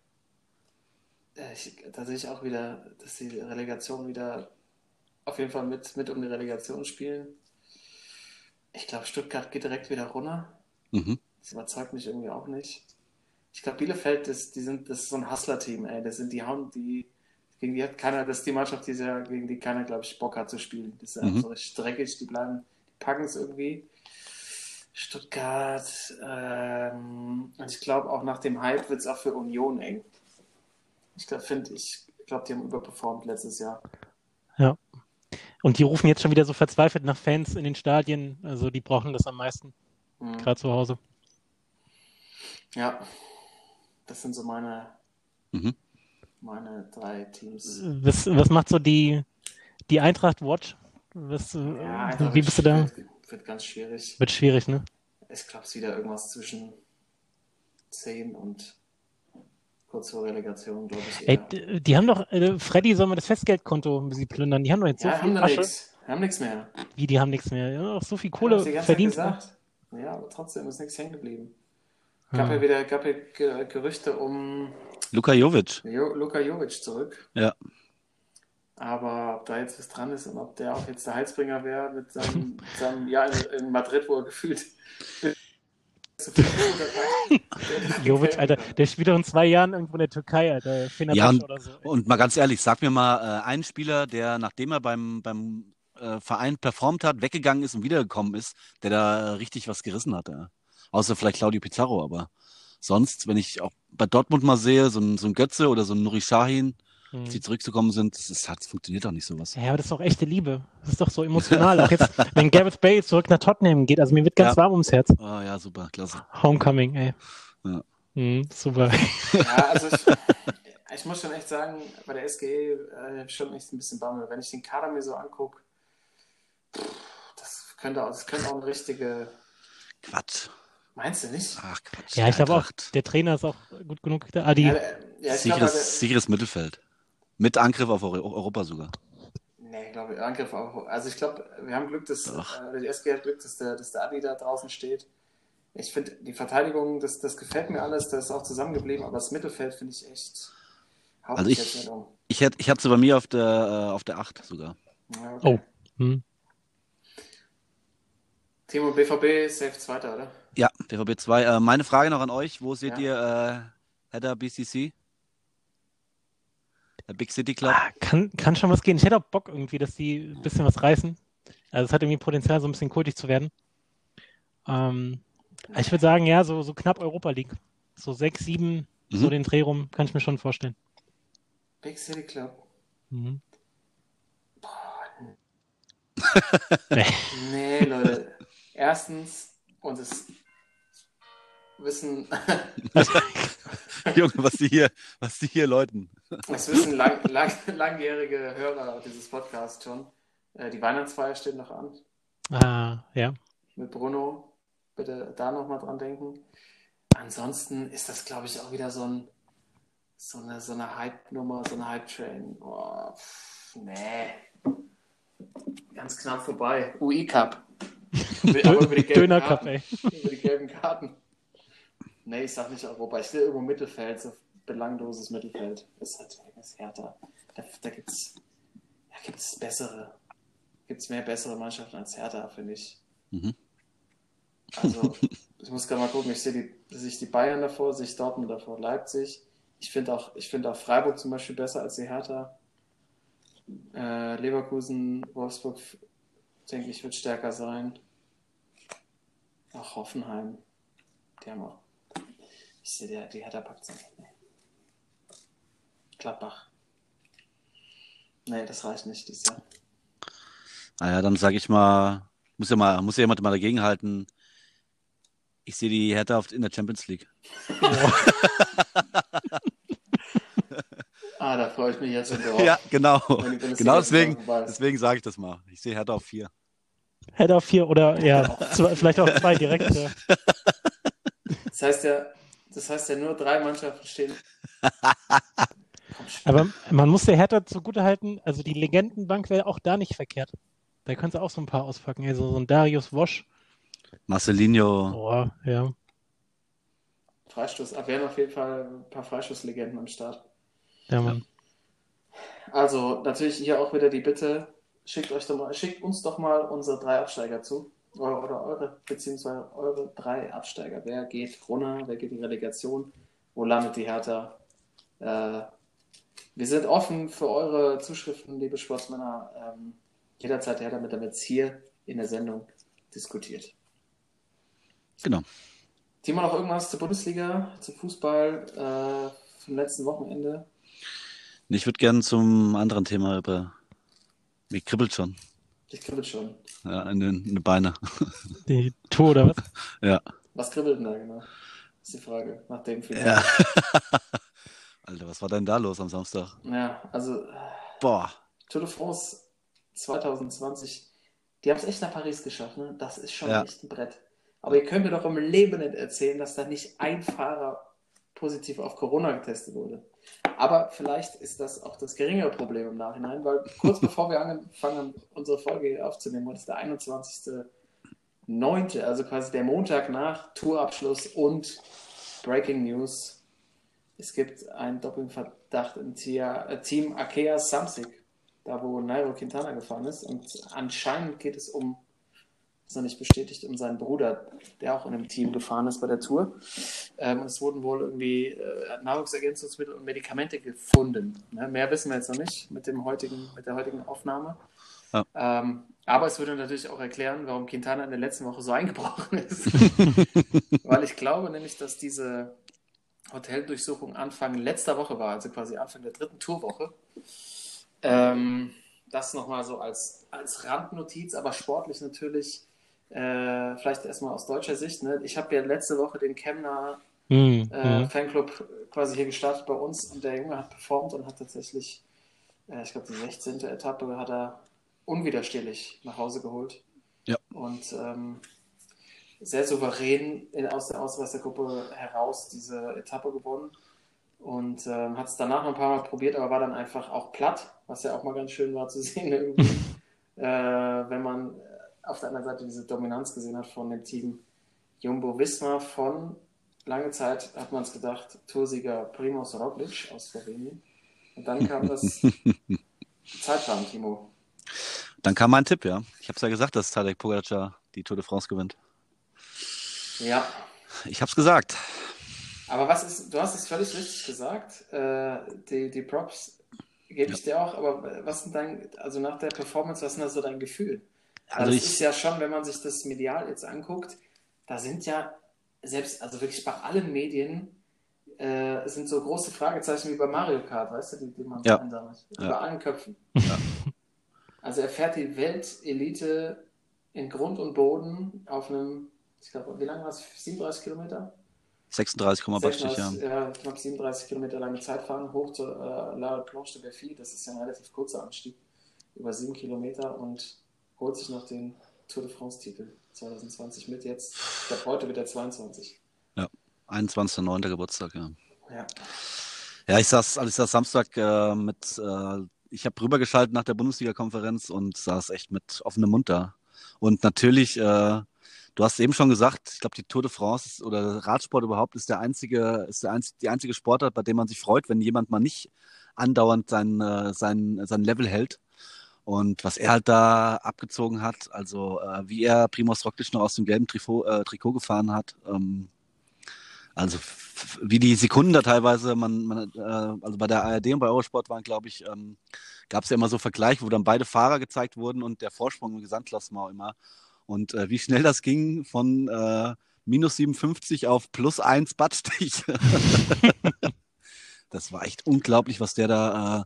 Äh, Ich, da sehe ich auch wieder, dass die Relegation wieder auf jeden Fall mit, mit um die Relegation spielen. Ich glaube, Stuttgart geht direkt wieder runter. Mhm. Das überzeugt mich irgendwie auch nicht. Ich glaube, Bielefeld, das, die sind, das ist so ein Hustler-Team, ey. Das sind die hauen, die, gegen die hat keiner, das ist die Mannschaft, die sehr, gegen die keiner, glaube ich, Bock hat zu spielen. Das ist einfach Mhm. so richtig dreckig, die bleiben, die packen es irgendwie. Stuttgart, ähm, und ich glaube auch nach dem Hype wird es auch für Union eng. Ich glaube, finde ich, glaube, die haben überperformt letztes Jahr. Und die rufen jetzt schon wieder so verzweifelt nach Fans in den Stadien. Also die brauchen das am meisten, Mhm. gerade zu Hause. Ja, das sind so meine, Mhm. meine drei Teams. Was, was macht so die, die Eintracht Watch? Was, Ja, wie bist du da? Wird, wird ganz schwierig. Wird schwierig, ne? Es wieder irgendwas zwischen 10 und kurz vor Relegation, glaube ich. Ey, eher. die haben doch, äh, Freddy soll mal das Festgeldkonto sie plündern. Die haben doch jetzt so ja, viel haben Asche. nichts. Haben nichts mehr. Wie, die haben nichts mehr. Die haben auch so viel Ja, Kohle ganze verdient. Gesagt. Ja, aber trotzdem ist nichts hängen geblieben. Hm. Gab ja wieder gab ja Ge- Gerüchte um Luka Jovic. jo Luka Jovic zurück. Ja. Aber ob da jetzt was dran ist und ob der auch jetzt der Heilsbringer wäre mit seinem, seinem Jahr in, in Madrid, wo er gefühlt. Jovic, Alter, der spielt doch in zwei Jahren irgendwo in der Türkei, Alter. Ja, und, oder so. und mal ganz ehrlich, sag mir mal äh, einen Spieler, der nachdem er beim, beim äh, Verein performt hat, weggegangen ist und wiedergekommen ist, der da äh, richtig was gerissen hat. Ja. Außer vielleicht Claudio Pizarro, aber sonst, wenn ich auch bei Dortmund mal sehe, so ein, so ein Götze oder so ein Nuri Sahin, Hm. die zurückzukommen sind, das, ist, das funktioniert doch nicht sowas. Ja, aber das ist doch echte Liebe. Das ist doch so emotional. Auch jetzt, wenn Gareth Bale zurück nach Tottenham geht, also mir wird ganz Ja. warm ums Herz. Ah ja, super, klasse. Homecoming, ey. Ja. Mhm, super. Ja, also ich, ich muss schon echt sagen, bei der SGE äh, schon echt ein bisschen Bammel. Wenn ich den Kader mir so angucke, das könnte, auch, das könnte auch eine richtige. Quatsch. Meinst du nicht? Ach Quatsch. Ja, ich glaube auch, der Trainer ist auch gut genug. Ah, die, Ja, ja ich glaube, Sicheres, sicheres Mittelfeld. Mit Angriff auf Euro- Europa sogar. nee, ich glaube, Angriff auch. Also ich glaube, wir haben Glück, dass äh, die SG hat Glück, dass der, dass der Adi da draußen steht. Ich finde, die Verteidigung, das, das gefällt mir alles, das ist auch zusammengeblieben, aber das Mittelfeld finde ich echt. Also ich-. Ich hätte ich hatte sie bei mir auf der, äh, auf der 8 sogar. Ja, okay. Oh. Hm. Timo BVB safe Zweiter, oder? Ja, BVB 2. Äh, meine Frage noch an euch. Wo seht Ja. ihr äh, Header BCC? Der Big City Club? Ah, kann, kann schon was gehen. Ich hätte auch Bock irgendwie, dass die ein bisschen was reißen. Also es hat irgendwie Potenzial, so ein bisschen kultig zu werden. Ähm, ich würde sagen, ja, so, so knapp Europa League. So sechs, sieben, so Mhm. den Dreh rum, kann ich mir schon vorstellen. Big City Club. Mhm. Nee, Leute. Erstens, und das wissen, Junge, was die hier, was die hier läuten. das wissen lang, lang, langjährige Hörer dieses Podcasts schon. Äh, Die Weihnachtsfeier steht noch an. Ah, ja. mit Bruno. Bitte da nochmal dran denken. Ansonsten ist das, glaube ich, auch wieder so, ein, so eine, so eine Hype-Nummer, so eine Hype-Train. Pff, nee. Ganz knapp vorbei. UI Cup. Aber über die gelben Döner Cup, Karten. ey. Über die gelben Karten. Nee, ich sag nicht Europa. Ich will irgendwo Mittelfeld, so belangloses Mittelfeld. Ist halt ist härter. Da, da gibt's, da gibt's bessere, gibt's mehr bessere Mannschaften als Hertha, finde ich. Mhm. Also, ich muss gerade mal gucken, ich sehe die, sehe ich die Bayern davor, sehe ich Dortmund davor, Leipzig. Ich finde auch, ich finde auch Freiburg zum Beispiel besser als die Hertha. Äh, Leverkusen, Wolfsburg, denke ich, wird stärker sein. Auch Hoffenheim. Die haben auch. Ich sehe, die, die Hertha packt nicht. Nee. Gladbach. Nee, das reicht nicht dieses Jahr. Naja, dann sage ich mal, muss ja mal, muss ja jemand mal dagegenhalten. Ich sehe die Hertha auf, in der Champions League. Ah, da freue ich mich jetzt schon drauf. Ja, genau. Wenn Genau deswegen, deswegen sage ich das mal. Ich sehe Hertha auf 4. Hätte auf vier oder ja, zwei, vielleicht auch zwei direkt. Ja. Das heißt ja, das heißt ja nur drei Mannschaften stehen. Aber man muss der Hertha zugutehalten, also die Legendenbank wäre auch da nicht verkehrt. Da kannst du auch so ein paar auspacken. Also so ein Darius Wosch. Marcelinho. Oh, ja. Freistoß, ah, wären auf jeden Fall ein paar Freistoßlegenden am Start. Ja, Mann. Also natürlich hier auch wieder die Bitte, schickt euch doch mal, schickt uns doch mal unsere drei Absteiger zu. Oder, oder eure, beziehungsweise eure drei Absteiger. Wer geht runter, wer geht in die Relegation, wo landet die Hertha? Äh, wir sind offen für eure Zuschriften, liebe Sportsmänner. Ähm, jederzeit her, damit damit hier in der Sendung diskutiert. Genau. Timo, noch irgendwas zur Bundesliga, zum Fußball, äh, zum letzten Wochenende? Ich würde gerne zum anderen Thema über. Mir kribbelt schon. Ich kribbelt schon. Ja, in den, in den Beine. Die Tour oder was? Ja. Was kribbelt denn da genau? Ist die Frage. Nach dem Finale. ja. Alter, was war denn da los am Samstag? Ja, also Boah. Tour de France 2020, die haben es echt nach Paris geschafft, ne? Das ist schon Ja. echt ein Brett. Aber ihr könnt mir doch im Leben nicht erzählen, dass da nicht ein Fahrer positiv auf Corona getestet wurde. Aber vielleicht ist das auch das geringere Problem im Nachhinein, weil kurz bevor wir angefangen haben, unsere Folge hier aufzunehmen, heute ist der 21.09., also quasi der Montag nach Tourabschluss und Breaking News. Es gibt einen Dopingverdacht im äh, Team Akea Samsic, da wo Nairo Quintana gefahren ist. Und anscheinend geht es um, ist noch nicht bestätigt, um seinen Bruder, der auch in einem Team gefahren ist bei der Tour. Ähm, und es wurden wohl irgendwie äh, Nahrungsergänzungsmittel und Medikamente gefunden. Ne? Mehr wissen wir jetzt noch nicht mit, dem heutigen, mit der heutigen Aufnahme. Ja. Ähm, aber es würde natürlich auch erklären, warum Quintana in der letzten Woche so eingebrochen ist. Weil ich glaube nämlich, dass diese Hoteldurchsuchung Anfang letzter Woche war, also quasi Anfang der dritten Tourwoche. Ähm, das nochmal so als, als Randnotiz, aber sportlich natürlich, äh, vielleicht erstmal aus deutscher Sicht. Ne? Ich habe ja letzte Woche den Chemner Hm, äh, hm. Fanclub quasi hier gestartet bei uns und der Junge hat performt und hat tatsächlich, äh, ich glaube, die 16. Etappe hat er unwiderstehlich nach Hause geholt. Ja. Und ähm, sehr souverän in, aus der Ausreißergruppe heraus diese Etappe gewonnen. Und ähm, hat es danach noch ein paar Mal probiert, aber war dann einfach auch platt, was ja auch mal ganz schön war zu sehen, äh, wenn man auf der anderen Seite diese Dominanz gesehen hat von dem Team Jumbo Visma von lange Zeit hat man es gedacht, Toursieger Primoz Roglic aus Slowenien. Und dann kam das Zeitfahren, Timo. Dann kam mein Tipp, ja. Ich habe es ja gesagt, dass Tadej Pogacar die Tour de France gewinnt. Ja. Ich habe es gesagt. Aber was ist, du hast es völlig richtig gesagt. Äh, die, die Props gebe ich dir auch, aber was sind dein, also nach der Performance, was ist denn da so dein Gefühl? Also, Also das ich- ist ja schon, wenn man sich das medial jetzt anguckt, da sind ja selbst, also wirklich bei allen Medien äh, sind so große Fragezeichen wie bei Mario Kart, weißt du, die, die man Ja. einsammelt. Ja. Bei allen Köpfen. Also er fährt die Weltelite in Grund und Boden auf einem, ich glaube, wie lange war es? 37 Kilometer? 36, was steht, ja. 36, ja, knapp 37 Kilometer lange Zeit fahren, hoch zur äh, La Planche de Belfi. Das ist ja ein relativ kurzer Anstieg, über sieben Kilometer und holt sich noch den Tour de France-Titel 2020 mit. Jetzt, ich glaube, heute wird er 22. 21.09. Geburtstag, ja. Ja. Ja, ich saß, also ich saß Samstag äh, mit, äh, ich habe rübergeschaltet nach der Bundesliga-Konferenz und saß echt mit offenem Mund da. Und natürlich, äh, du hast eben schon gesagt, ich glaube, die Tour de France ist, oder Radsport überhaupt ist der einzige, ist der einz, die einzige Sportart, bei dem man sich freut, wenn jemand mal nicht andauernd sein, äh, sein, sein Level hält. Und was er halt da abgezogen hat, also äh, wie er Primoz Roglic noch aus dem gelben Trikot, äh, Trikot gefahren hat, ähm, also wie die Sekunden da teilweise, man, man äh, also bei der ARD und bei Eurosport waren, glaube ich, ähm, gab es ja immer so Vergleich, wo dann beide Fahrer gezeigt wurden und der Vorsprung im Gesamtklassement immer. Und äh, wie schnell das ging von äh, minus 57 auf plus 1 Badstich. das war echt unglaublich, was der da äh,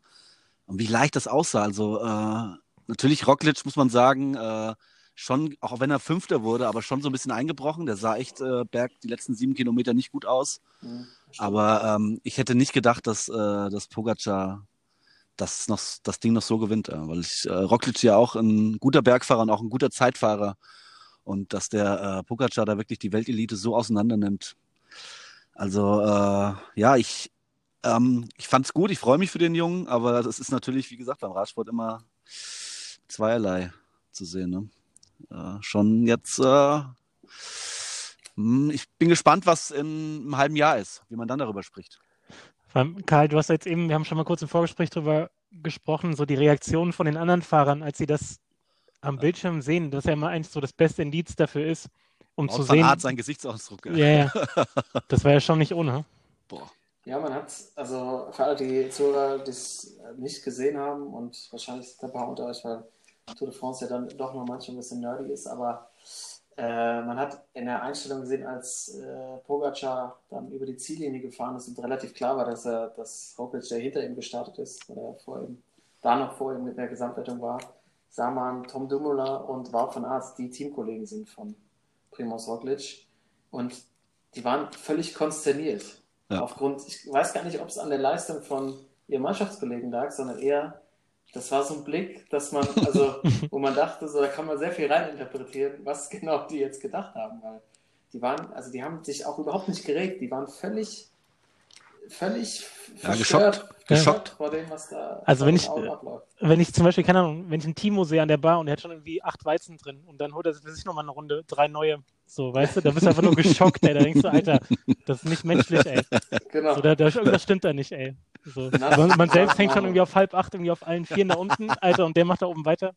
und wie leicht das aussah. Also äh, natürlich Roglic, muss man sagen, äh, schon, auch wenn er Fünfter wurde, aber schon so ein bisschen eingebrochen. Der sah echt äh, Berg die letzten sieben Kilometer nicht gut aus. Mhm. Aber ähm, ich hätte nicht gedacht, dass, äh, dass Pogacar das, noch, das Ding noch so gewinnt. Äh, weil ich, äh, Roglic ja auch ein guter Bergfahrer und auch ein guter Zeitfahrer. Und dass der äh, Pogacar da wirklich die Weltelite so auseinander nimmt. Also äh, ja, ich, ähm, ich fand es gut, ich freue mich für den Jungen, aber das ist natürlich, wie gesagt, beim Radsport immer zweierlei zu sehen. Ne? Äh, schon jetzt, äh, hm, ich bin gespannt, was in einem halben Jahr ist, wie man dann darüber spricht. Karl, du hast jetzt eben, wir haben schon mal kurz im Vorgespräch drüber gesprochen, so die Reaktionen von den anderen Fahrern, als sie das am Bildschirm sehen, das ja immer eigentlich so das beste Indiz dafür ist, um zu Auch von sehen. Art sein Gesichtsausdruck. Ja, ja. Das war ja schon nicht ohne. Boah. Ja, man hat, also für alle, die Zuhörer, die es nicht gesehen haben und wahrscheinlich sind ein paar unter euch, weil Tour de France ja dann doch noch manchmal ein bisschen nerdy ist, aber äh, man hat in der Einstellung gesehen, als äh, Pogacar dann über die Ziellinie gefahren ist und relativ klar war, dass er, dass Roglic, der hinter ihm gestartet ist, weil er vor ihm, da noch vor ihm mit der Gesamtwertung war, sah man Tom Dumoulin und Wout van Aert, die Teamkollegen sind von Primoz Roglic und die waren völlig konsterniert. Ja. Aufgrund, ich weiß gar nicht, ob es an der Leistung von ihrem Mannschaftskollegen lag, sondern eher, das war so ein Blick, dass man, also, wo man dachte, so, da kann man sehr viel reininterpretieren, was genau die jetzt gedacht haben, weil die waren, also die haben sich auch überhaupt nicht geregt, die waren völlig, völlig Ja, verstört, geschockt. Geschockt. vor dem, was da Also wenn ich-. Wenn ich zum Beispiel, keine Ahnung, wenn ich einen Timo sehe an der Bar und er hat schon irgendwie acht Weizen drin und dann holt er sich nochmal eine Runde, drei neue, so, weißt du, da bist du einfach nur geschockt, ey, da denkst du, Alter, das ist nicht menschlich, ey. Genau. So, da, da, irgendwas stimmt da nicht, ey. So. Man, man selbst hängt schon irgendwie auf halb acht, irgendwie auf allen Vieren da unten, Alter, und der macht da oben weiter.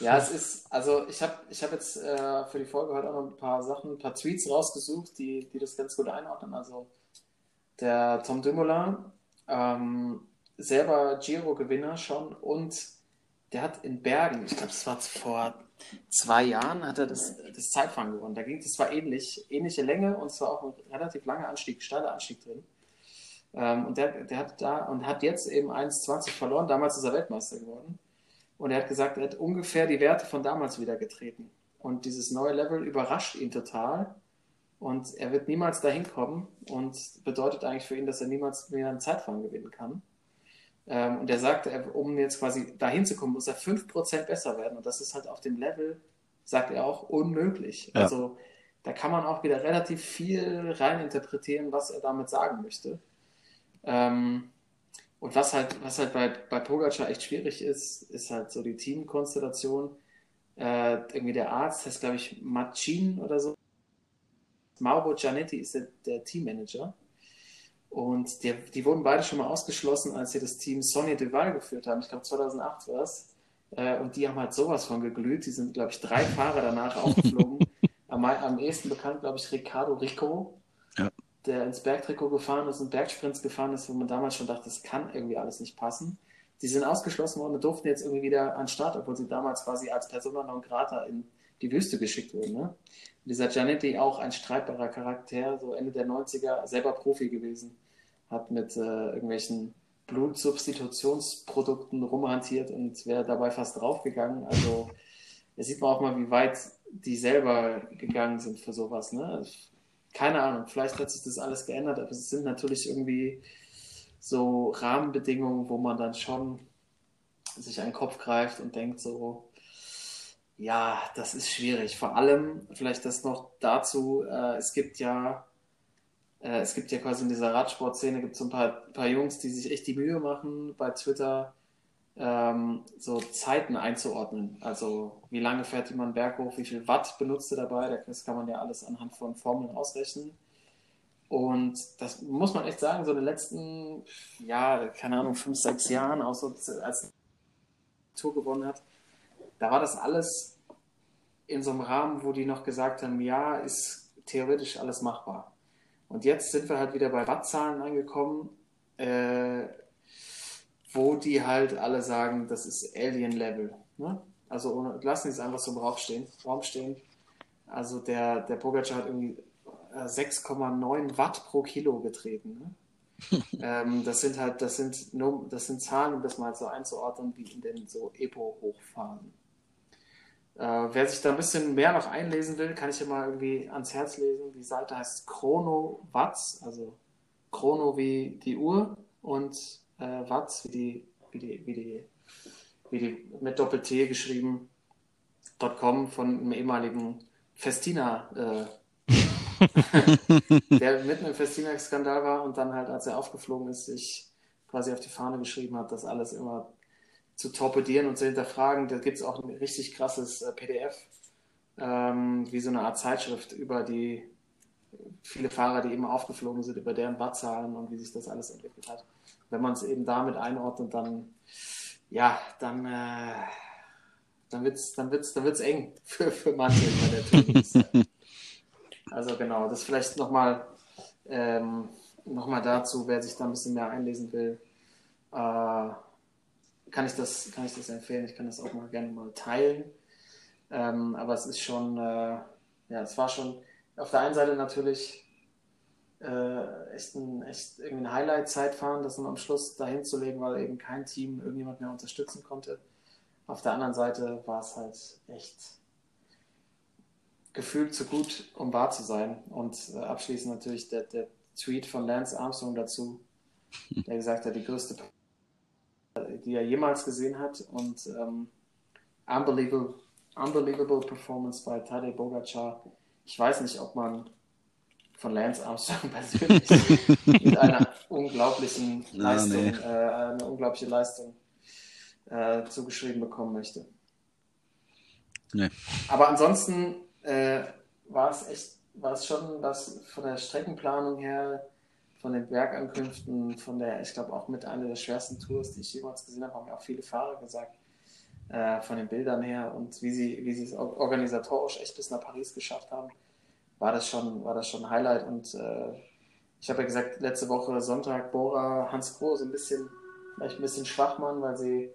Ja, es ist, also ich habe ich hab jetzt äh, für die Folge heute auch noch ein paar Sachen, ein paar Tweets rausgesucht, die, die das ganz gut einordnen. Also der Tom Dumoulin, ähm, selber Giro-Gewinner schon und der hat in Bergen, ich glaube, das war vor zwei Jahren, hat er das, das Zeitfahren gewonnen. Da ging es war ähnlich, ähnliche Länge und es war auch ein relativ langer Anstieg, steiler Anstieg drin. Ähm, und der, der hat da und hat jetzt eben 1,20 verloren. Damals ist er Weltmeister geworden. Und er hat gesagt, er hat ungefähr die Werte von damals wieder getreten. Und dieses neue Level überrascht ihn total. Und er wird niemals dahin kommen und bedeutet eigentlich für ihn, dass er niemals mehr ein Zeitfahren gewinnen kann. Ähm, und er sagt, er, um jetzt quasi dahin zu kommen, muss er 5% besser werden. Und das ist halt auf dem Level, sagt er auch, unmöglich. Ja. Also da kann man auch wieder relativ viel reininterpretieren, was er damit sagen möchte. Ähm, und was halt, was halt bei, bei Pogacar echt schwierig ist, ist halt so die Teamkonstellation. Äh, irgendwie der Arzt heißt, glaube ich, Machin oder so. Mauro Gianetti ist der, der Teammanager. Und die, die wurden beide schon mal ausgeschlossen, als sie das Team Sonny Duval geführt haben. Ich glaube 2008 war es. Äh, und die haben halt sowas von geglüht. Die sind, glaube ich, drei Fahrer danach aufgeflogen. am, am ehesten bekannt, glaube ich, Ricardo Rico, Ja. der ins Bergtrikot gefahren ist und Bergsprints gefahren ist, wo man damals schon dachte, das kann irgendwie alles nicht passen. Die sind ausgeschlossen worden und durften jetzt irgendwie wieder an den Start, obwohl sie damals quasi als Persona non grata in die Wüste geschickt wurden. Ne? Dieser Gianetti, auch ein streitbarer Charakter, so Ende der 90er, selber Profi gewesen, hat mit äh, irgendwelchen Blutsubstitutionsprodukten rumhantiert und wäre dabei fast draufgegangen. Also da sieht man auch mal, wie weit die selber gegangen sind für sowas. Ne? Keine Ahnung, vielleicht hat sich das alles geändert, aber es sind natürlich irgendwie so Rahmenbedingungen, wo man dann schon sich den Kopf greift und denkt so, ja, das ist schwierig. Vor allem, vielleicht das noch dazu, äh, es gibt ja, äh, es gibt ja quasi in dieser Radsportszene gibt es so ein paar, paar Jungs, die sich echt die Mühe machen, bei Twitter ähm, so Zeiten einzuordnen. Also wie lange fährt jemand Berg hoch, wie viel Watt benutzt er dabei, das kann man ja alles anhand von Formeln ausrechnen. Und das muss man echt sagen, so in den letzten, ja, keine Ahnung, fünf, sechs Jahren, auch so als Tour gewonnen hat, da war das alles in so einem Rahmen, wo die noch gesagt haben, ja, ist theoretisch alles machbar. Und jetzt sind wir halt wieder bei Wattzahlen angekommen, äh, wo die halt alle sagen, das ist Alien-Level. Ne? Also ohne, lassen die es einfach so im Raum stehen. Raum stehen. Also der, der Pogacar hat irgendwie 6,9 Watt pro Kilo getreten. Ne? ähm, das sind halt, das sind das sind Zahlen, um das mal so einzuordnen, wie in den so Epo-Hochfahren. Äh, wer sich da ein bisschen mehr noch einlesen will, kann ich ja mal irgendwie ans Herz lesen. Die Seite heißt Chrono Watts, also Chrono wie die Uhr und äh, Watts wie die, wie die, wie die, wie die mit Doppel-T geschrieben, .com von einem ehemaligen Festina, äh, der mitten im Festina-Skandal war und dann halt, als er aufgeflogen ist, sich quasi auf die Fahne geschrieben hat, das alles immer zu torpedieren und zu hinterfragen. Da gibt es auch ein richtig krasses äh, PDF, ähm, wie so eine Art Zeitschrift über die viele Fahrer, die eben aufgeflogen sind, über deren Wattzahlen und wie sich das alles entwickelt hat. Wenn man es eben damit einordnet, dann ja, dann äh, dann wird's, dann wird's, dann wird's eng für, für manche bei der Tour. also genau, das vielleicht nochmal ähm, noch dazu, wer sich da ein bisschen mehr einlesen will, äh, kann ich das, kann ich das empfehlen. Ich kann das auch mal gerne mal teilen. Ähm, aber es ist schon, äh, ja, es war schon auf der einen Seite natürlich äh, echt ein, echt irgendwie ein Highlight-Zeitfahren, das dann am Schluss dahin zu legen, weil eben kein Team irgendjemand mehr unterstützen konnte. Auf der anderen Seite war es halt echt gefühlt zu gut, um wahr zu sein. Und äh, abschließend natürlich der, der Tweet von Lance Armstrong dazu, der gesagt hat, die größte, die er jemals gesehen hat und ähm, unbelievable, unbelievable Performance bei Tadej Bogacar. Ich weiß nicht, ob man von Lance Armstrong persönlich mit einer unglaublichen Leistung, nee. äh, eine unglaubliche Leistung äh, zugeschrieben bekommen möchte. Nee. Aber ansonsten äh, war es echt, war es schon was von der Streckenplanung her, von den Bergankünften, von der, ich glaube auch mit einer der schwersten Tours, die ich jemals gesehen habe, haben ja auch viele Fahrer gesagt, äh, von den Bildern her und wie sie, wie sie es or- organisatorisch echt bis nach Paris geschafft haben, war das schon, war das schon ein Highlight. Und äh, ich habe ja gesagt, letzte Woche Sonntag Bora, Hans Groh so ein bisschen, vielleicht ein bisschen Schwachmann, weil sie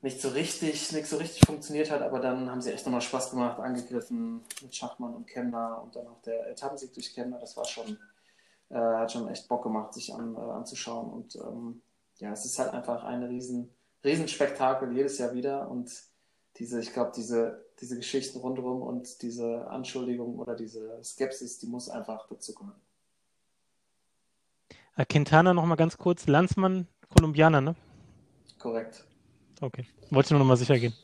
nicht so richtig, nicht so richtig funktioniert hat, aber dann haben sie echt nochmal Spaß gemacht, angegriffen mit Schachmann und Kemner und dann auch der Etappensieg durch Kemner, das war schon, äh, hat schon echt Bock gemacht, sich an, äh, anzuschauen und ähm, ja, es ist halt einfach ein riesen, riesen Spektakel jedes Jahr wieder und diese, ich glaube, diese, diese Geschichten rundherum und diese Anschuldigung oder diese Skepsis, die muss einfach dazukommen. Äh, Quintana noch mal ganz kurz. Landsmann, Kolumbianer, ne? Korrekt. Okay. Wollte nur noch mal sicher gehen.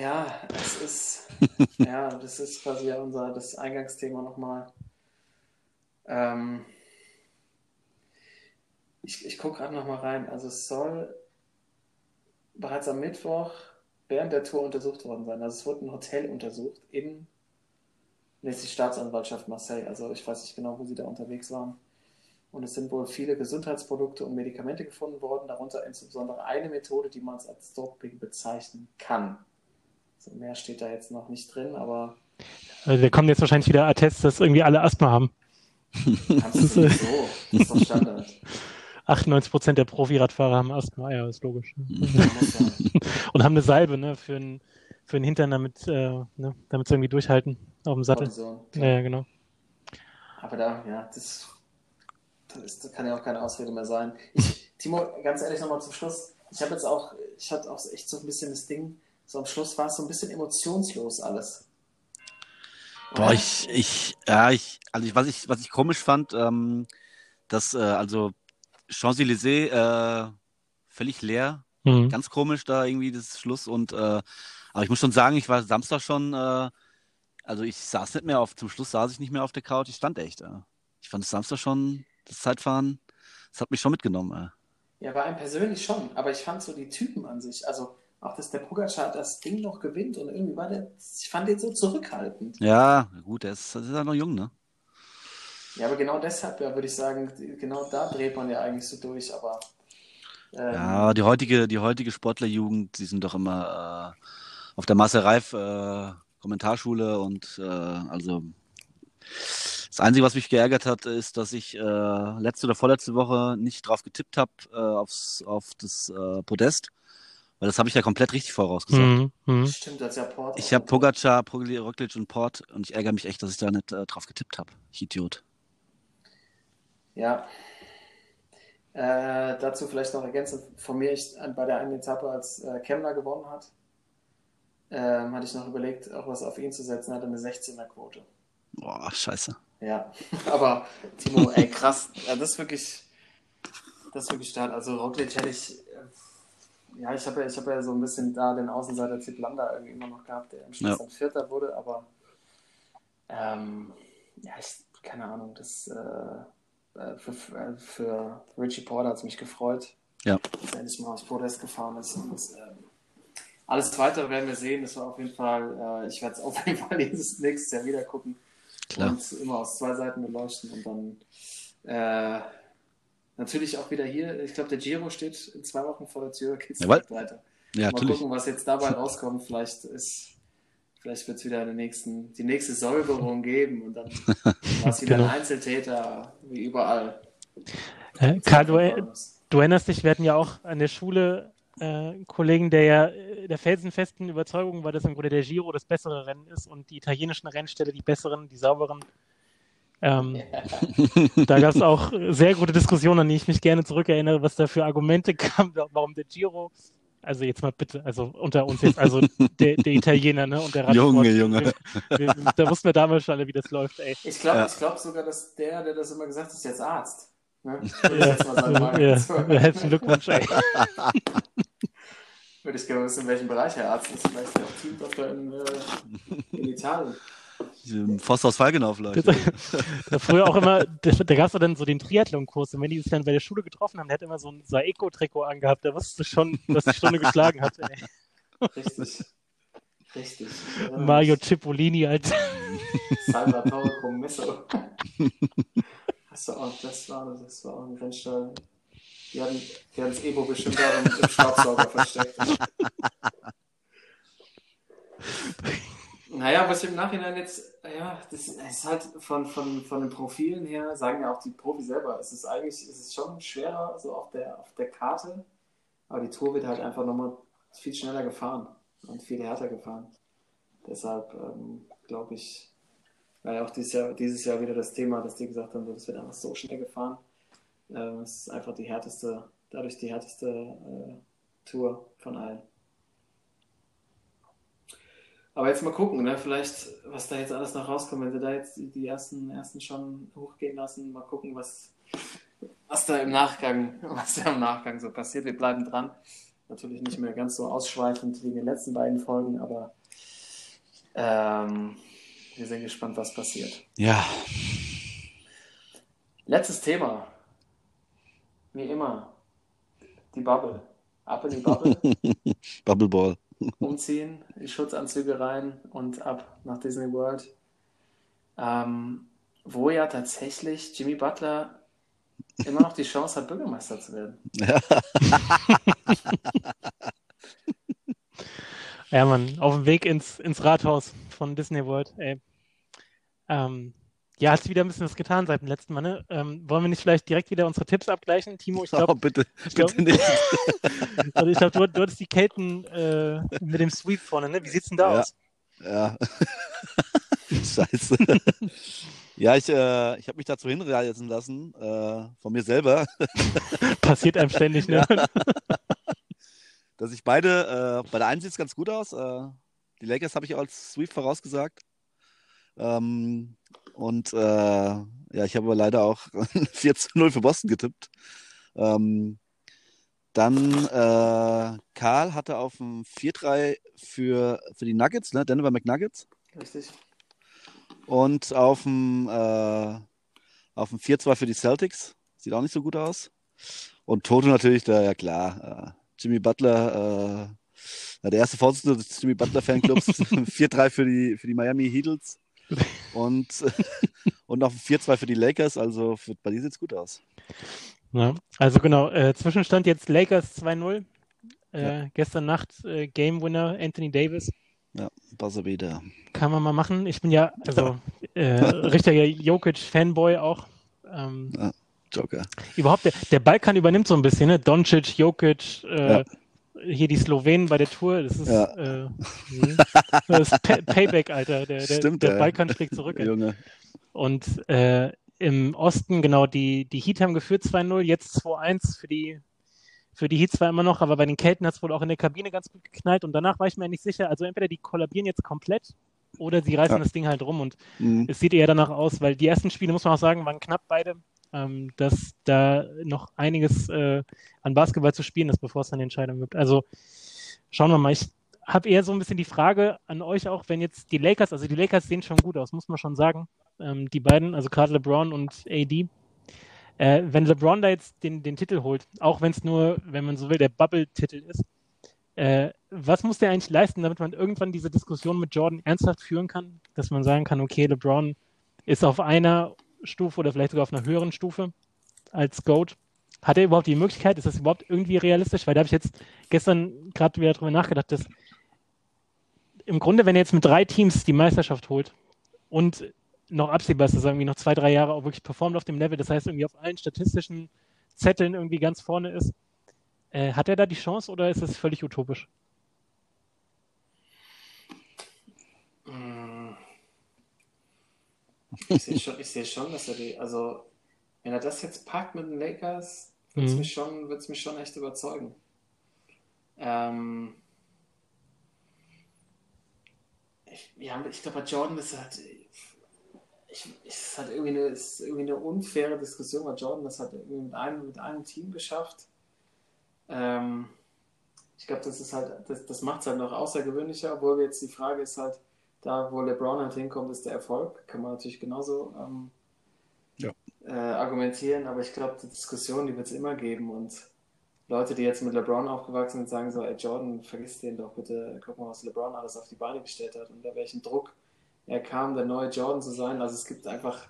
Ja, es ist, ja, das ist quasi ja unser, das Eingangsthema nochmal. Ähm, ich ich gucke gerade nochmal rein. Also es soll bereits am Mittwoch während der Tour untersucht worden sein. Also es wurde ein Hotel untersucht in Nee, die Staatsanwaltschaft Marseille. Also ich weiß nicht genau, wo sie da unterwegs waren. Und es sind wohl viele Gesundheitsprodukte und Medikamente gefunden worden, darunter insbesondere eine Methode, die man als Doping bezeichnen kann. So mehr steht da jetzt noch nicht drin, aber Also, da kommen jetzt wahrscheinlich wieder Attests, dass irgendwie alle Asthma haben. Kannst du sowieso. Das ist doch Standard. 98 Prozent der Profi-Radfahrer haben Asthma, ja, ist logisch. Ja. Und haben eine Salbe, ne, für den, für den Hintern, damit, äh, ne, damit sie irgendwie durchhalten auf dem Sattel. Ja, ja, genau. Aber da, ja, das, das, ist, das kann ja auch keine Ausrede mehr sein. Ich, Timo, ganz ehrlich nochmal zum Schluss. Ich habe jetzt auch, ich hatte auch echt so ein bisschen das Ding, so am Schluss war es so ein bisschen emotionslos alles. Boah, Oder? ich, ich, ja, ich, also ich, was ich, was ich komisch fand, ähm, dass, äh, also Champs-Élysées, äh, völlig leer, Mhm. ganz komisch da irgendwie das Schluss und, äh, aber ich muss schon sagen, ich war Samstag schon, äh, also ich saß nicht mehr auf, zum Schluss saß ich nicht mehr auf der Couch, ich stand echt, äh. Ich fand das Samstag schon, das Zeitfahren, das hat mich schon mitgenommen, äh. Ja, bei einem persönlich schon, aber ich fand so die Typen an sich, also auch, dass der Pogacar das Ding noch gewinnt und irgendwie war der, ich fand den so zurückhaltend. Ja, gut, der ist, der ist ja noch jung, ne? Ja, aber genau deshalb, ja, würde ich sagen, genau da dreht man ja eigentlich so durch, aber ähm, Ja, die heutige, die heutige Sportlerjugend, die sind doch immer äh, auf der Marcel Reif äh, Kommentarschule und äh, also das Einzige, was mich geärgert hat, ist, dass ich äh, letzte oder vorletzte Woche nicht drauf getippt habe äh, aufs auf das äh, Podest, weil das habe ich ja komplett richtig vorausgesagt. Mhm. Mhm. stimmt, als ja Port Ich habe Pogacar, Pogli- Roglic und Port und ich ärgere mich echt, dass ich da nicht äh, drauf getippt habe. Ich Idiot. Ja. Äh, dazu vielleicht noch ergänzend von mir, ich, bei der einen Etappe, als äh, Kemmler gewonnen hat, ähm, hatte ich noch überlegt, auch was auf ihn zu setzen, hatte eine 16er-Quote. Boah, scheiße. Ja, aber Timo, ey, krass, ja, das ist wirklich, das ist wirklich stark. Also Roglic hätte ich, äh, ja, ich habe ja, ich habe ja so ein bisschen da den Außenseiter Tipp Landa irgendwie immer noch gehabt, der im Schluss Ja. dann Vierter wurde, aber ähm, ja, ich, keine Ahnung, das äh, äh, für, für, für Richie Porter hat es mich gefreut, Ja. dass er endlich mal aufs Podest gefahren ist und ähm, alles weitere werden wir sehen. Das war auf jeden Fall, äh, ich werde es auf jeden Fall dieses nächstes Jahr wieder gucken Klar. und immer aus zwei Seiten beleuchten und dann äh, natürlich auch wieder hier. Ich glaube, der Giro steht in zwei Wochen vor der Tür, geht's Jawohl. weiter. Ja, Mal natürlich. gucken, was jetzt dabei rauskommt. Vielleicht ist, vielleicht wird es wieder den nächsten, die nächste Säuberung geben und dann war es wieder Genau. ein Einzeltäter, wie überall. Äh, Karl, du, du erinnerst dich, wir hatten ja auch an der Schule äh, einen Kollegen, der ja äh, der felsenfesten Überzeugung war, dass im Grunde der Giro das bessere Rennen ist und die italienischen Rennställe die besseren, die sauberen. Ähm, Da gab es auch sehr gute Diskussionen, an die ich mich gerne zurückerinnere, was da für Argumente kamen, warum der Giro, also jetzt mal bitte, also unter uns jetzt, also der, der Italiener ne, und der Radsport. Junge, Junge. Wir, wir, da wussten wir damals schon alle, wie das läuft, ey. Ich glaube Ja. ich glaub sogar, dass der, der das immer gesagt hat, ist jetzt Arzt. Ne? Würde ich jetzt mal sagen, Ja, ja, herzlichen Glückwunsch, ey. Würde ich gerne wissen, in welchem Bereich er Arzt ist. Vielleicht der auch Teamdoktor in, äh, in Italien. Forst aus Falkenau vielleicht. Da früher auch immer, da, da gab es dann so den Triathlon-Kurs und wenn die sich dann bei der Schule getroffen haben, der hat immer so ein Saeco-Trikot angehabt, da wusstest du schon, dass die Stunde geschlagen hat. Ey. Richtig. Richtig. Ja, Mario Cipollini als Salvatore Commisso. Hast du auch, das war, das war auch ein Rennstall. Die hatten, die hatten das Ebo bestimmt da im, im Staubsauger versteckt. Naja, was im Nachhinein jetzt, ja, das ist halt von, von, von den Profilen her, sagen ja auch die Profis selber, es ist eigentlich, es ist schon schwerer so auf der, auf der Karte, aber die Tour wird halt einfach nochmal viel schneller gefahren und viel härter gefahren. Deshalb ähm, glaube ich, war ja auch dieses Jahr, dieses Jahr wieder das Thema, dass die gesagt haben, das wird einfach so schnell gefahren. Ähm, es ist einfach die härteste, dadurch die härteste äh, Tour von allen. Aber jetzt mal gucken, ne? vielleicht, was da jetzt alles noch rauskommt, wenn sie da jetzt die, ersten, ersten schon hochgehen lassen, mal gucken, was, was da im Nachgang, was da im Nachgang so passiert. Wir bleiben dran. Natürlich nicht mehr ganz so ausschweifend wie in den letzten beiden Folgen, aber ähm, wir sind gespannt, was passiert. Ja, Letztes Thema. Wie immer. Die Bubble. Ab in die Bubble, Bubbleball. Umziehen, Schutzanzüge rein und ab nach Disney World. ähm, wo ja tatsächlich Jimmy Butler immer noch die Chance hat, Bürgermeister zu werden. Ja, Mann, auf dem Weg ins, ins Rathaus von Disney World, ey. Ähm, ja, hat wieder ein bisschen was getan seit dem letzten Mal, ne? Ähm, wollen wir nicht vielleicht direkt wieder unsere Tipps abgleichen? Timo, ich glaube, oh, bitte, ich glaub- bitte nicht. also ich glaub, du, du hattest die Kelten äh, mit dem Sweep vorne, ne? Wie sieht's denn da Ja. aus? Ja. Scheiße. ja, ich, äh, ich habe mich dazu hinreißen lassen, äh, von mir selber, Passiert einem ständig, ne? dass ich beide, äh, bei der einen sieht es ganz gut aus. Äh, die Lakers habe ich auch als Sweep vorausgesagt. Ähm, und äh, ja, ich habe aber leider auch 4 zu 0 für Boston getippt. Ähm, dann äh, Karl hatte auf dem 4-3 für, für die Nuggets, ne? Denver McNuggets. Richtig? Und auf dem, äh, auf dem 4-2 für die Celtics. Sieht auch nicht so gut aus. Und Toto natürlich, da, ja klar. Äh, Jimmy Butler, äh, der erste Vorsitzende des Jimmy Butler Fanclubs. 4-3 für die, für die Miami Heatles. Und, und dem 4-2 für die Lakers. Also für, bei dir sieht es gut aus. Ja, also genau, äh, Zwischenstand jetzt Lakers 2-0. Äh, Ja. Gestern Nacht äh, Game Winner Anthony Davis. Ja, Buzzer wieder. Kann man mal machen. Ich bin ja, also äh, richtiger Jokic-Fanboy auch. Ähm, Joker. überhaupt, der, der Balkan übernimmt so ein bisschen, ne? Doncic, Jokic, äh, Ja. Hier die Slowenen bei der Tour. Das ist, Ja. äh, mhm. das ist Pay Payback, Alter. Der, der, Stimmt, der. Balkan schlägt zurück. Junge. Und äh, im Osten, genau, die, die Heat haben geführt 2-0, jetzt 2-1 für die, für die Heat zwar immer noch, aber bei den Kelten hat es wohl auch in der Kabine ganz gut geknallt und danach war ich mir nicht sicher. Also entweder die kollabieren jetzt komplett oder sie reißen Ja. das Ding halt rum und Mhm. es sieht eher danach aus, weil die ersten Spiele, muss man auch sagen, waren knapp beide, ähm, dass da noch einiges äh, an Basketball zu spielen ist, bevor es eine Entscheidung gibt. Also schauen wir mal. Ich habe eher so ein bisschen die Frage an euch auch, wenn jetzt die Lakers, also die Lakers sehen schon gut aus, muss man schon sagen. Ähm, die beiden, also gerade LeBron und AD. Äh, wenn LeBron da jetzt den, den Titel holt, auch wenn es nur, wenn man so will, der Bubble-Titel ist, äh, was muss der eigentlich leisten, damit man irgendwann diese Diskussion mit Jordan ernsthaft führen kann, dass man sagen kann, okay, LeBron ist auf einer Stufe oder vielleicht sogar auf einer höheren Stufe als GOAT. Hat er überhaupt die Möglichkeit? Ist das überhaupt irgendwie realistisch? Weil da habe ich jetzt gestern gerade wieder drüber nachgedacht, dass im Grunde, wenn er jetzt mit drei Teams die Meisterschaft holt und noch absehbar ist, dass er irgendwie noch zwei, drei Jahre auch wirklich performt auf dem Level, das heißt irgendwie auf allen statistischen Zetteln irgendwie ganz vorne ist, äh, hat er da die Chance oder ist es völlig utopisch? Mm. Ich sehe schon, ich sehe schon, dass er die, also wenn er das jetzt packt mit den Lakers, wird es Mhm. mich schon, wird's mich schon echt überzeugen. Ähm, ich, ja, ich glaube, bei Jordan ist halt, ich, ist halt irgendwie eine, ist irgendwie eine unfaire Diskussion, weil Jordan das hat irgendwie mit einem, mit einem Team geschafft. Ähm, ich glaube, das ist halt, das, das macht es halt noch außergewöhnlicher, obwohl jetzt die Frage ist halt, da wo LeBron halt hinkommt, ist der Erfolg. Kann man natürlich genauso ähm, Ja. äh, argumentieren, aber ich glaube, die Diskussion, die wird es immer geben und Leute, die jetzt mit LeBron aufgewachsen sind, sagen so, ey Jordan, vergiss den doch bitte, guck mal, was LeBron alles auf die Beine gestellt hat, unter welchem Druck er kam, der neue Jordan zu sein. Also es gibt einfach,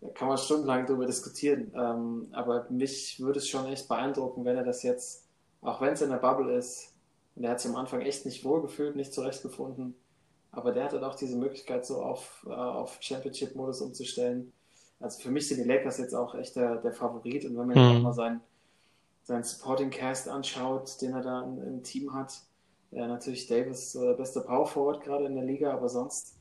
da kann man stundenlang darüber diskutieren, ähm, aber mich würde es schon echt beeindrucken, wenn er das jetzt, auch wenn es in der Bubble ist, und er hat sich am Anfang echt nicht wohlgefühlt, nicht zurechtgefunden, aber der hat halt auch diese Möglichkeit, so auf, äh, auf Championship-Modus umzustellen. Also für mich sind die Lakers jetzt auch echt der, der Favorit. Und wenn man Mhm. auch mal seinen, seinen Supporting Cast anschaut, den er da im, Team hat, ja, natürlich Davis so der beste Power Forward gerade in der Liga, aber sonst,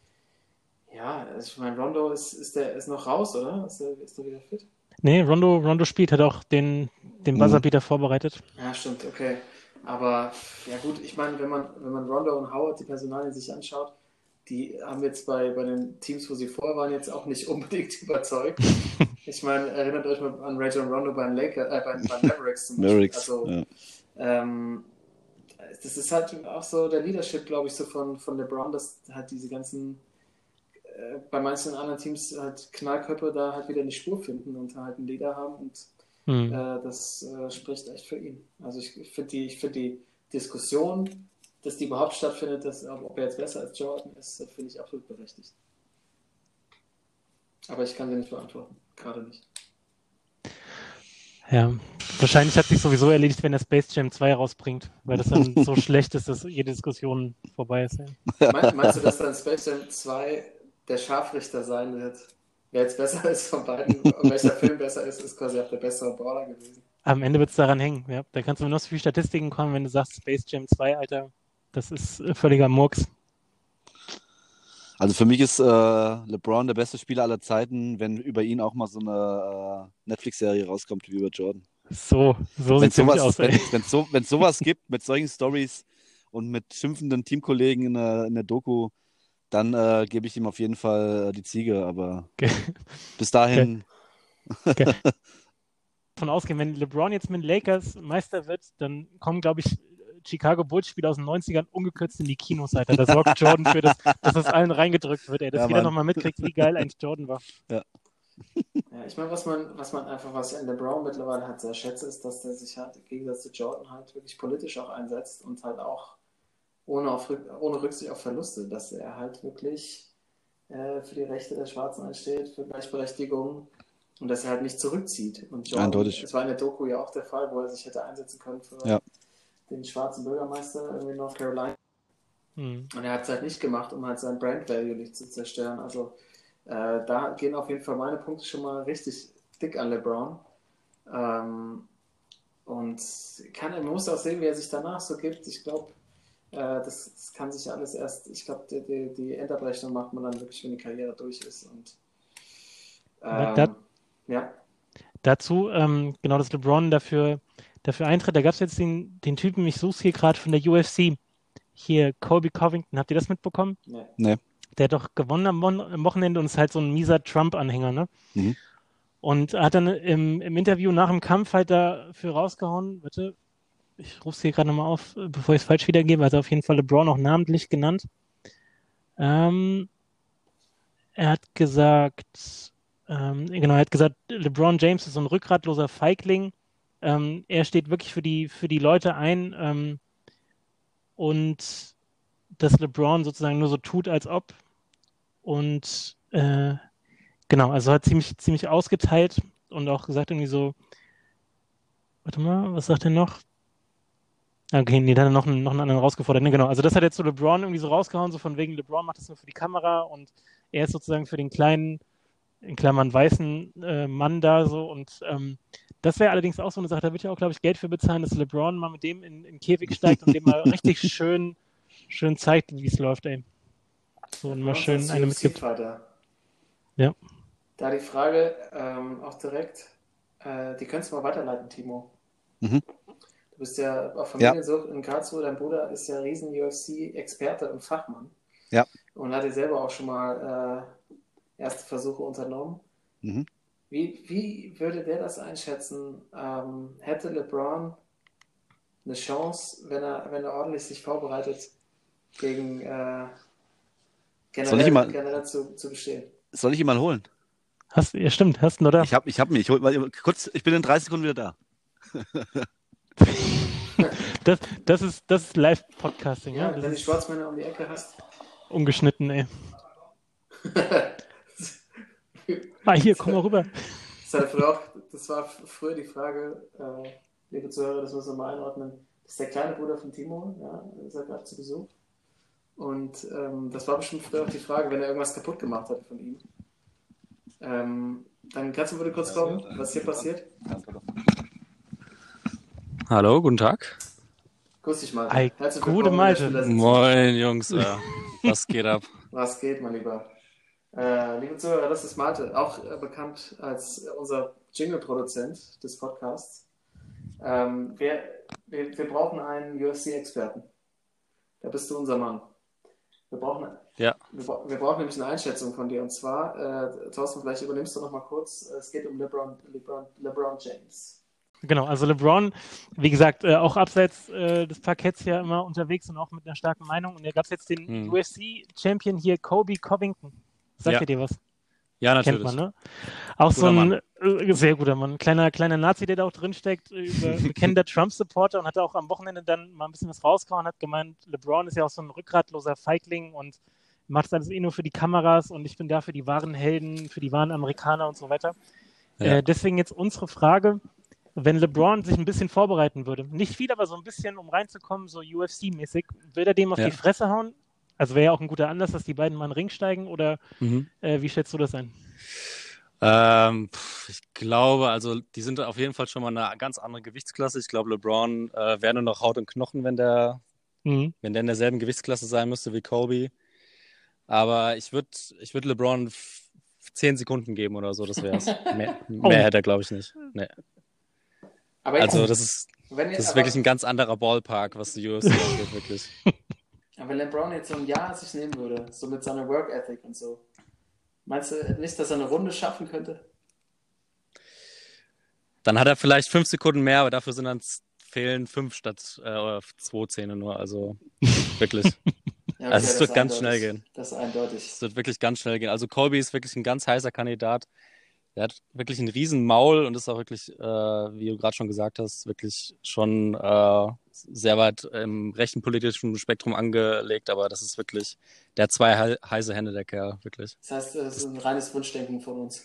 ja, also ich meine, Rondo ist, ist der ist noch raus, oder? Ist der, ist der wieder fit? Nee, Rondo, Rondo spielt, hat auch den, den Mhm. Buzzerbeater vorbereitet. Ja, stimmt, okay. Aber ja gut, ich meine, wenn man, wenn man Rondo und Howard die Personalien sich anschaut, die haben jetzt bei, bei den Teams, wo sie vorher waren, jetzt auch nicht unbedingt überzeugt. ich meine, erinnert euch mal an Rajon Rondo beim Laker, äh, beim, beim Mavericks zum Beispiel. Mavericks. Also, ja. ähm, das ist halt auch so der Leadership, glaube ich, so von, von LeBron, dass halt diese ganzen, äh, bei manchen anderen Teams halt Knallköpfe da halt wieder eine Spur finden und halt einen Leader haben und Hm. äh, das äh, spricht echt für ihn. Also ich, ich finde die, ich find die Diskussion, dass die überhaupt stattfindet, dass, ob er jetzt besser als Jordan ist, finde ich absolut berechtigt. Aber ich kann sie nicht beantworten. Gerade nicht. Ja, wahrscheinlich hat sich sowieso erledigt, wenn er Space Jam 2 rausbringt, weil das dann so schlecht ist, dass jede Diskussion vorbei ist. Ja. Meinst, meinst du, dass dann Space Jam 2 der Scharfrichter sein wird? Wer jetzt besser ist von beiden welcher Film besser ist, ist quasi auch der bessere Brawler gewesen. Am Ende wird es daran hängen, ja. Da kannst du noch so viele Statistiken kommen, wenn du sagst Space Jam 2, Alter, das ist äh, völliger Murks. Also für mich ist äh, LeBron der beste Spieler aller Zeiten, wenn über ihn auch mal so eine äh, Netflix-Serie rauskommt wie über Jordan. So, so sieht es sowas, aus. wenn, Ey. wenn so, wenn sowas gibt mit solchen Stories und mit schimpfenden Teamkollegen in der, in der Doku, dann äh, gebe ich ihm auf jeden Fall äh, die Ziege. Aber Okay. bis dahin, Davon ausgehen, wenn LeBron jetzt mit den Lakers Meister wird, dann kommen, glaube ich, Chicago Bulls Spieler aus den 90ern ungekürzt in die Kinos, Alter. Da sorgt Jordan für, das, dass das allen reingedrückt wird, ey. Dass Ja, jeder nochmal mitkriegt, wie geil eigentlich Jordan war. Ja, ich meine, was man, was man einfach, was ich an LeBron mittlerweile halt sehr schätze, ist, dass der sich halt im Gegensatz zu Jordan halt wirklich politisch auch einsetzt und halt auch ohne, auf, ohne Rücksicht auf Verluste, dass er halt wirklich äh, für die Rechte der Schwarzen einsteht, für Gleichberechtigung und dass er halt nicht zurückzieht. Und Jordan, Eindeutig. das war in der Doku ja auch der Fall, wo er sich hätte einsetzen können für Ja. Den schwarzen Bürgermeister irgendwie in North Carolina. Hm. Und er hat es halt nicht gemacht, um halt sein Brand Value nicht zu zerstören. Also äh, da gehen auf jeden Fall meine Punkte schon mal richtig dick an LeBron. Ähm, und kann, man muss auch sehen, wie er sich danach so gibt. Ich glaube, äh, das, das kann sich alles erst, ich glaube, die, die, die Endabrechnung macht man dann wirklich, wenn die Karriere durch ist. Und ähm, da- ja, Dazu, ähm, genau, dass LeBron dafür, dafür eintritt. Da gab es jetzt den, den Typen, ich suche hier gerade von der UFC. Hier, Colby Covington. Habt ihr das mitbekommen? ne. Der hat doch gewonnen am, am Wochenende und ist halt so ein mieser Trump-Anhänger, ne? Mhm. Und hat dann im, im Interview nach dem Kampf halt dafür rausgehauen, warte, ich rufe es hier gerade nochmal auf, bevor ich es falsch wiedergebe, hat er auf jeden Fall LeBron auch namentlich genannt. Ähm, er hat gesagt, ähm, genau, er hat gesagt, LeBron James ist so ein rückgratloser Feigling. Ähm, er steht wirklich für die, für die Leute ein ähm, und dass LeBron sozusagen nur so tut, als ob. Und äh, genau, also hat ziemlich, ziemlich ausgeteilt und auch gesagt irgendwie so, warte mal, was sagt er noch? Okay, nee, da hat er noch einen, noch einen anderen rausgefordert. Ne, genau, also das hat jetzt so LeBron irgendwie so rausgehauen, so von wegen LeBron macht das nur für die Kamera und er ist sozusagen für den kleinen, in Klammern weißen äh, Mann da so und ähm, das wäre allerdings auch so eine Sache, da wird ja auch, glaube ich, Geld für bezahlen, dass LeBron mal mit dem in, in den Käfig steigt und dem mal richtig schön, schön zeigt, wie es läuft, ey. So und mal schön eine mitgibt. UFC-Fighter. Ja. Da die Frage ähm, auch direkt, äh, die könntest du mal weiterleiten, Timo. Mhm. Du bist ja auf Familiensucht in Karlsruhe, dein Bruder ist ja riesen UFC-Experte und Fachmann. Ja. Und hat ja selber auch schon mal äh, erste Versuche unternommen. Mhm. Wie, wie würde der das einschätzen? Ähm, hätte LeBron eine Chance, wenn er, wenn er ordentlich sich vorbereitet, gegen äh, Soll generell, mal- generell zu, zu bestehen? soll ich ihn mal holen? Hast, ja, stimmt, hast du noch da? Ich habe ich hab mich. Ich, hol, mal- kurz, ich bin in 30 Sekunden wieder da. Das, das ist, das ist Live-Podcasting, ja? Ja, wenn du Schwarzmänner um die Ecke hast. ungeschnitten, ey. Ah, hier, komm mal rüber. Das, auch, war früher die Frage, äh, liebe Zuhörer, das müssen wir mal einordnen. Das ist der kleine Bruder von Timo, ja, ist er gerade zu Besuch. Und ähm, das war bestimmt früher auch die Frage, wenn er irgendwas kaputt gemacht hat von ihm. Ähm, dann kannst du bitte kurz kommen, was hier passiert? Hallo, guten Tag. Grüß dich mal. Ei, Herzlich gute willkommen der Malte. Moin, Jungs. Äh, was geht ab? Was geht, mein Lieber? Äh, liebe Zuhörer, das ist Malte, auch äh, bekannt als unser Jingle-Produzent des Podcasts. Ähm, wir, wir, wir brauchen einen UFC-Experten. Da bist du unser Mann. Wir brauchen, Ja. wir, wir brauchen nämlich eine Einschätzung von dir. Und zwar, äh, Thorsten, vielleicht übernimmst du noch mal kurz. Äh, Es geht um LeBron, LeBron, LeBron James. Genau, also LeBron, wie gesagt, äh, auch abseits äh, des Parketts ja immer unterwegs und auch mit einer starken Meinung. Und da gab es jetzt den Hm. UFC-Champion hier, Kobe Covington. Sagt Ja. ihr dir was? Ja, Kennt natürlich. man, ne? Auch so Guter ein äh, sehr guter Mann. Kleiner, kleiner Nazi, der da auch drinsteckt, äh, bekennender Trump-Supporter und hat auch am Wochenende dann mal ein bisschen was rausgehauen, hat gemeint, LeBron ist ja auch so ein rückgratloser Feigling und macht das alles eh nur für die Kameras und ich bin da für die wahren Helden, für die wahren Amerikaner und so weiter. Ja. Äh, deswegen jetzt unsere Frage, wenn LeBron sich ein bisschen vorbereiten würde, nicht viel, aber so ein bisschen, um reinzukommen, so UFC-mäßig, will er dem auf Ja. die Fresse hauen? Also wäre ja auch ein guter Anlass, dass die beiden mal in den Ring steigen oder Mhm. äh, wie schätzt du das ein? Ähm, ich glaube, also die sind auf jeden Fall schon mal eine ganz andere Gewichtsklasse. Ich glaube, LeBron äh, wäre nur noch Haut und Knochen, wenn der, Mhm. wenn der in derselben Gewichtsklasse sein müsste wie Kobe. Aber ich würde ich würd LeBron zehn Sekunden geben oder so, das wär's. Mehr, Oh. mehr hätte er, glaube ich, nicht. Nee. Also das ist, das ist aber, wirklich ein ganz anderer Ballpark, was die UFC angeht, wirklich. wenn LeBron jetzt so ein Jahr sich nehmen würde, so mit seiner Work Ethic und so, meinst du nicht, dass er eine Runde schaffen könnte? Dann hat er vielleicht fünf Sekunden mehr, aber dafür sind dann fehlen fünf statt äh, zwei Zähne nur. Also wirklich. Ja, Also es wird ganz eindeutig. schnell gehen. Das ist eindeutig. Es wird wirklich ganz schnell gehen. Also Colby ist wirklich ein ganz heißer Kandidat. Er hat wirklich einen riesen Maul und ist auch wirklich, äh, wie du gerade schon gesagt hast, wirklich schon äh, sehr weit im rechten politischen Spektrum angelegt. Aber das ist wirklich, der hat zwei hei- heiße Hände, der Kerl, wirklich. Das heißt, das ist ein reines Wunschdenken von uns.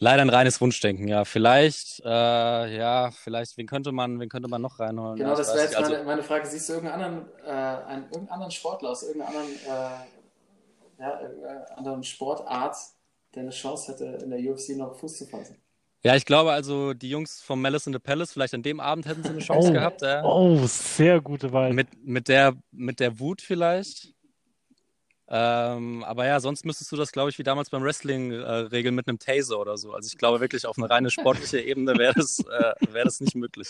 Leider ein reines Wunschdenken, ja. Vielleicht, äh, ja, vielleicht, wen könnte man, wen könnte man noch reinholen? Genau, Ja, das wäre jetzt. Also, meine, meine Frage. Siehst du irgendeinen anderen, äh, einen, irgendeinen anderen Sportler aus irgendeiner anderen, äh, ja, irgendeiner anderen Sportart, der eine Chance hätte, in der UFC noch Fuß zu fassen? Ja, ich glaube also, die Jungs vom Malice in the Palace, vielleicht an dem Abend hätten sie eine Chance Oh. gehabt. Ja. Oh, sehr gute Wahl. Mit, mit der, mit der Wut vielleicht. Ähm, aber ja, sonst müsstest du das, glaube ich, wie damals beim Wrestling äh, regeln mit einem Taser oder so. Also ich glaube wirklich, auf eine reine sportliche Ebene wäre das, äh, wäre das nicht möglich.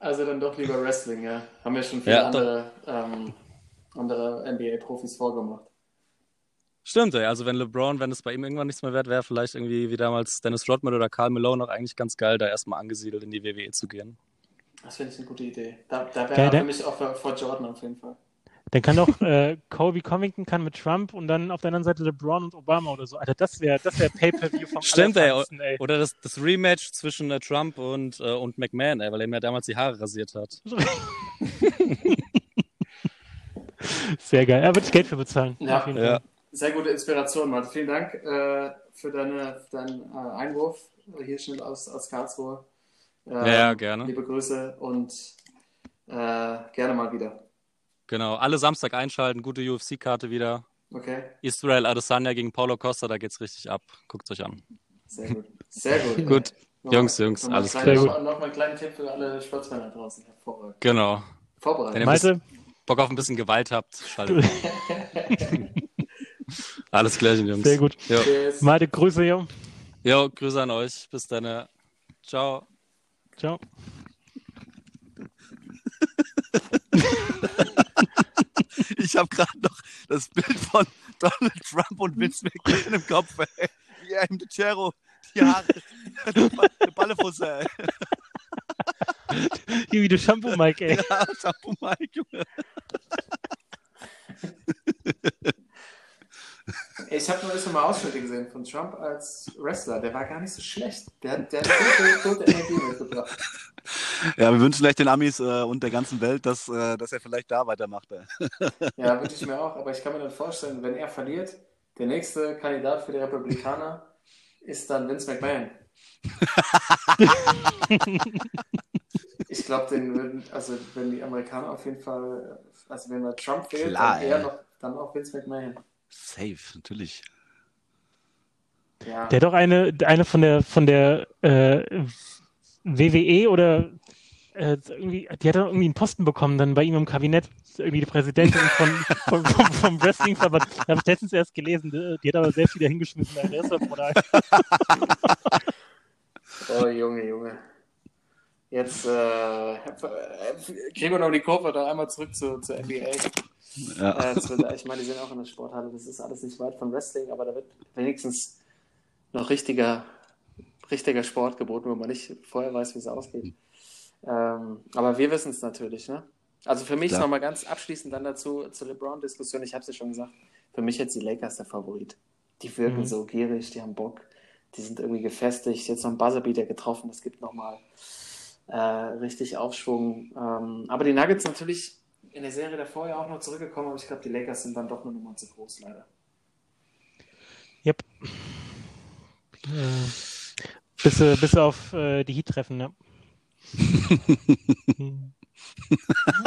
Also dann doch lieber Wrestling, ja. Haben ja schon viele Ja, andere, ähm, andere NBA-Profis vorgemacht. Stimmt, ey. Also wenn LeBron, wenn es bei ihm irgendwann nichts mehr wird, wäre vielleicht irgendwie wie damals Dennis Rodman oder Karl Malone auch eigentlich ganz geil, da erstmal angesiedelt in die WWE zu gehen. Das finde ich eine gute Idee. Da, da wäre er für mich auch vor, Jordan auf jeden Fall. Dann kann doch äh, Kobe Covington kann mit Trump und dann auf der anderen Seite LeBron und Obama oder so. Alter, das wäre das wär Pay-Per-View vom Stimmt, ey. Oder das, das Rematch zwischen äh, Trump und, äh, und McMahon, ey, weil er mir damals die Haare rasiert hat. Sehr geil. Er wird Geld für bezahlen. Ja. auf jeden Ja. Sehr gute Inspiration, Malte. Vielen Dank äh, für, deine, für deinen äh, Einwurf hier schnell aus, aus Karlsruhe. Äh, Ja, ja, gerne. Liebe Grüße und äh, gerne mal wieder. Genau, alle Samstag einschalten, gute UFC-Karte wieder. Okay, Israel Adesanya gegen Paulo Costa, da geht's richtig ab. Guckt's euch an. sehr gut. Sehr gut. Gut. Nochmal- Jungs, Jungs, alles klar. Noch, noch mal ein kleiner Tipp für alle Sportsmänner draußen. Hervorragend. Genau. Vorbereitet. Wenn ihr Malte, Bock auf ein bisschen Gewalt habt, schaltet. Alles Gleiche, Jungs. sehr gut. Tschüss. Malte, Grüße, jo. jo, Grüße an euch. Bis dann. Ciao. Ciao. Ich habe gerade noch das Bild von Donald Trump und Vince McMahon im Kopf, ey. Wie er ihm die Cero, die Haare, die Ballefusse, ey. Hier wie du Shampoo, Mike, ey. Ja, Shampoo Mike, Junge. Ich habe nur erst mal Ausschnitte gesehen von Trump als Wrestler. Der war gar nicht so schlecht. Der, hat- der hat gute, gute Energie mitgebracht. Ja, wir wünschen vielleicht den Amis äh, und der ganzen Welt, dass, äh, dass er vielleicht da weitermacht. Ja, wünsche ich mir auch. Aber ich kann mir dann vorstellen, wenn er verliert, der nächste Kandidat für die Republikaner ist dann Vince McMahon. ich glaube, den würden, also wenn die Amerikaner auf jeden Fall, also wenn man Trump wählt, Klar, dann eher noch, dann auch Vince McMahon. Safe, natürlich. Ja. Der hat doch eine, eine von der von der äh, WWE oder äh, irgendwie, die hat doch irgendwie einen Posten bekommen dann bei ihm im Kabinett, irgendwie die Präsidentin von, vom, vom, vom Wrestlingverband. Da habe ich letztens erst gelesen, die, die hat aber selbst wieder hingeschmissen. Das ist. Oh, Junge, Junge. Jetzt äh, kriegen wir noch die Kurve da einmal zurück zu, zur NBA. Ja. Äh, zu, ich meine, die sind auch in der Sporthalle. Das ist alles nicht weit von Wrestling, aber da wird wenigstens noch richtiger, richtiger Sport geboten, wo man nicht vorher weiß, wie es ausgeht. Ähm, aber wir wissen es natürlich. Ne? Also für mich nochmal ganz abschließend dann dazu zur LeBron-Diskussion. Ich habe es ja schon gesagt, für mich jetzt die Lakers der Favorit. Die wirken Mhm. so gierig, die haben Bock, die sind irgendwie gefestigt. Jetzt noch ein Buzzerbeater getroffen, das gibt nochmal äh, richtig Aufschwung. Ähm, aber die Nuggets natürlich in der Serie davor ja auch noch zurückgekommen, aber ich glaube, die Lakers sind dann doch eine Nummer zu groß, leider. Yep. Äh, bis, bis auf äh, die Heat treffen, ja.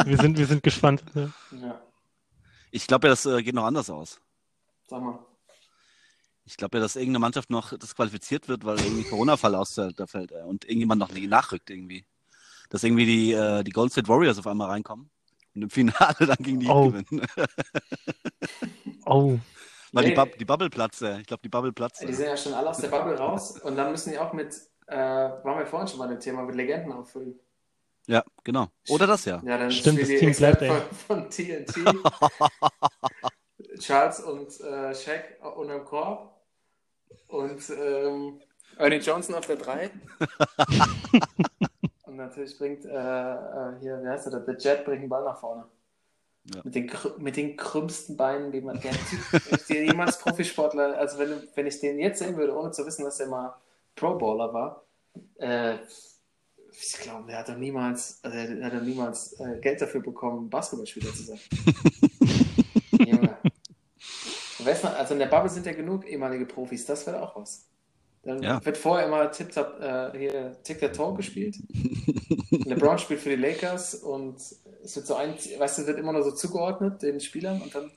Wir, sind, wir sind gespannt. Ja. Ja, Ich glaube ja, das äh, geht noch anders aus. sag mal. Ich glaube ja, dass irgendeine Mannschaft noch disqualifiziert wird, weil irgendwie Corona-Fall ausfällt äh, und irgendjemand noch nicht nachrückt irgendwie. Dass irgendwie die, äh, die Golden State Warriors auf einmal reinkommen und im Finale dann gegen die Oh. gewinnen. Oh, weil die, Nee. Bub die Bubble platzt, ich glaube, die Bubble platzt. Die sind ja schon alle aus der Bubble raus und dann müssen die auch mit, äh, waren wir vorhin schon bei dem Thema, mit Legenden auffüllen. Ja, genau. Oder das ja. Ja, dann Stimmt, das die Team bleibt, von, von TNT. Charles und äh, Shaq unterm Korb. Und ähm, Ernie Johnson auf der 3. und natürlich bringt äh, äh, hier, wie heißt er, der Jet bringt den Ball nach vorne. Ja. Mit, den, mit den krümmsten Beinen, die man kennt. Wenn ich dir jemals Profisportler, also wenn, wenn ich den jetzt sehen würde, ohne zu wissen, dass er mal Pro-Bowler war, äh, ich glaube, der hat doch niemals, also er hat doch niemals äh, Geld dafür bekommen, Basketballspieler zu sein. Weiß man, also in der Bubble sind ja genug ehemalige Profis, das wäre auch was. Dann Ja. wird vorher immer Tip-Tap, äh, hier Tic-Tac-Toe gespielt. LeBron spielt für die Lakers und es wird so ein, weißt du, wird immer nur so zugeordnet den Spielern und dann.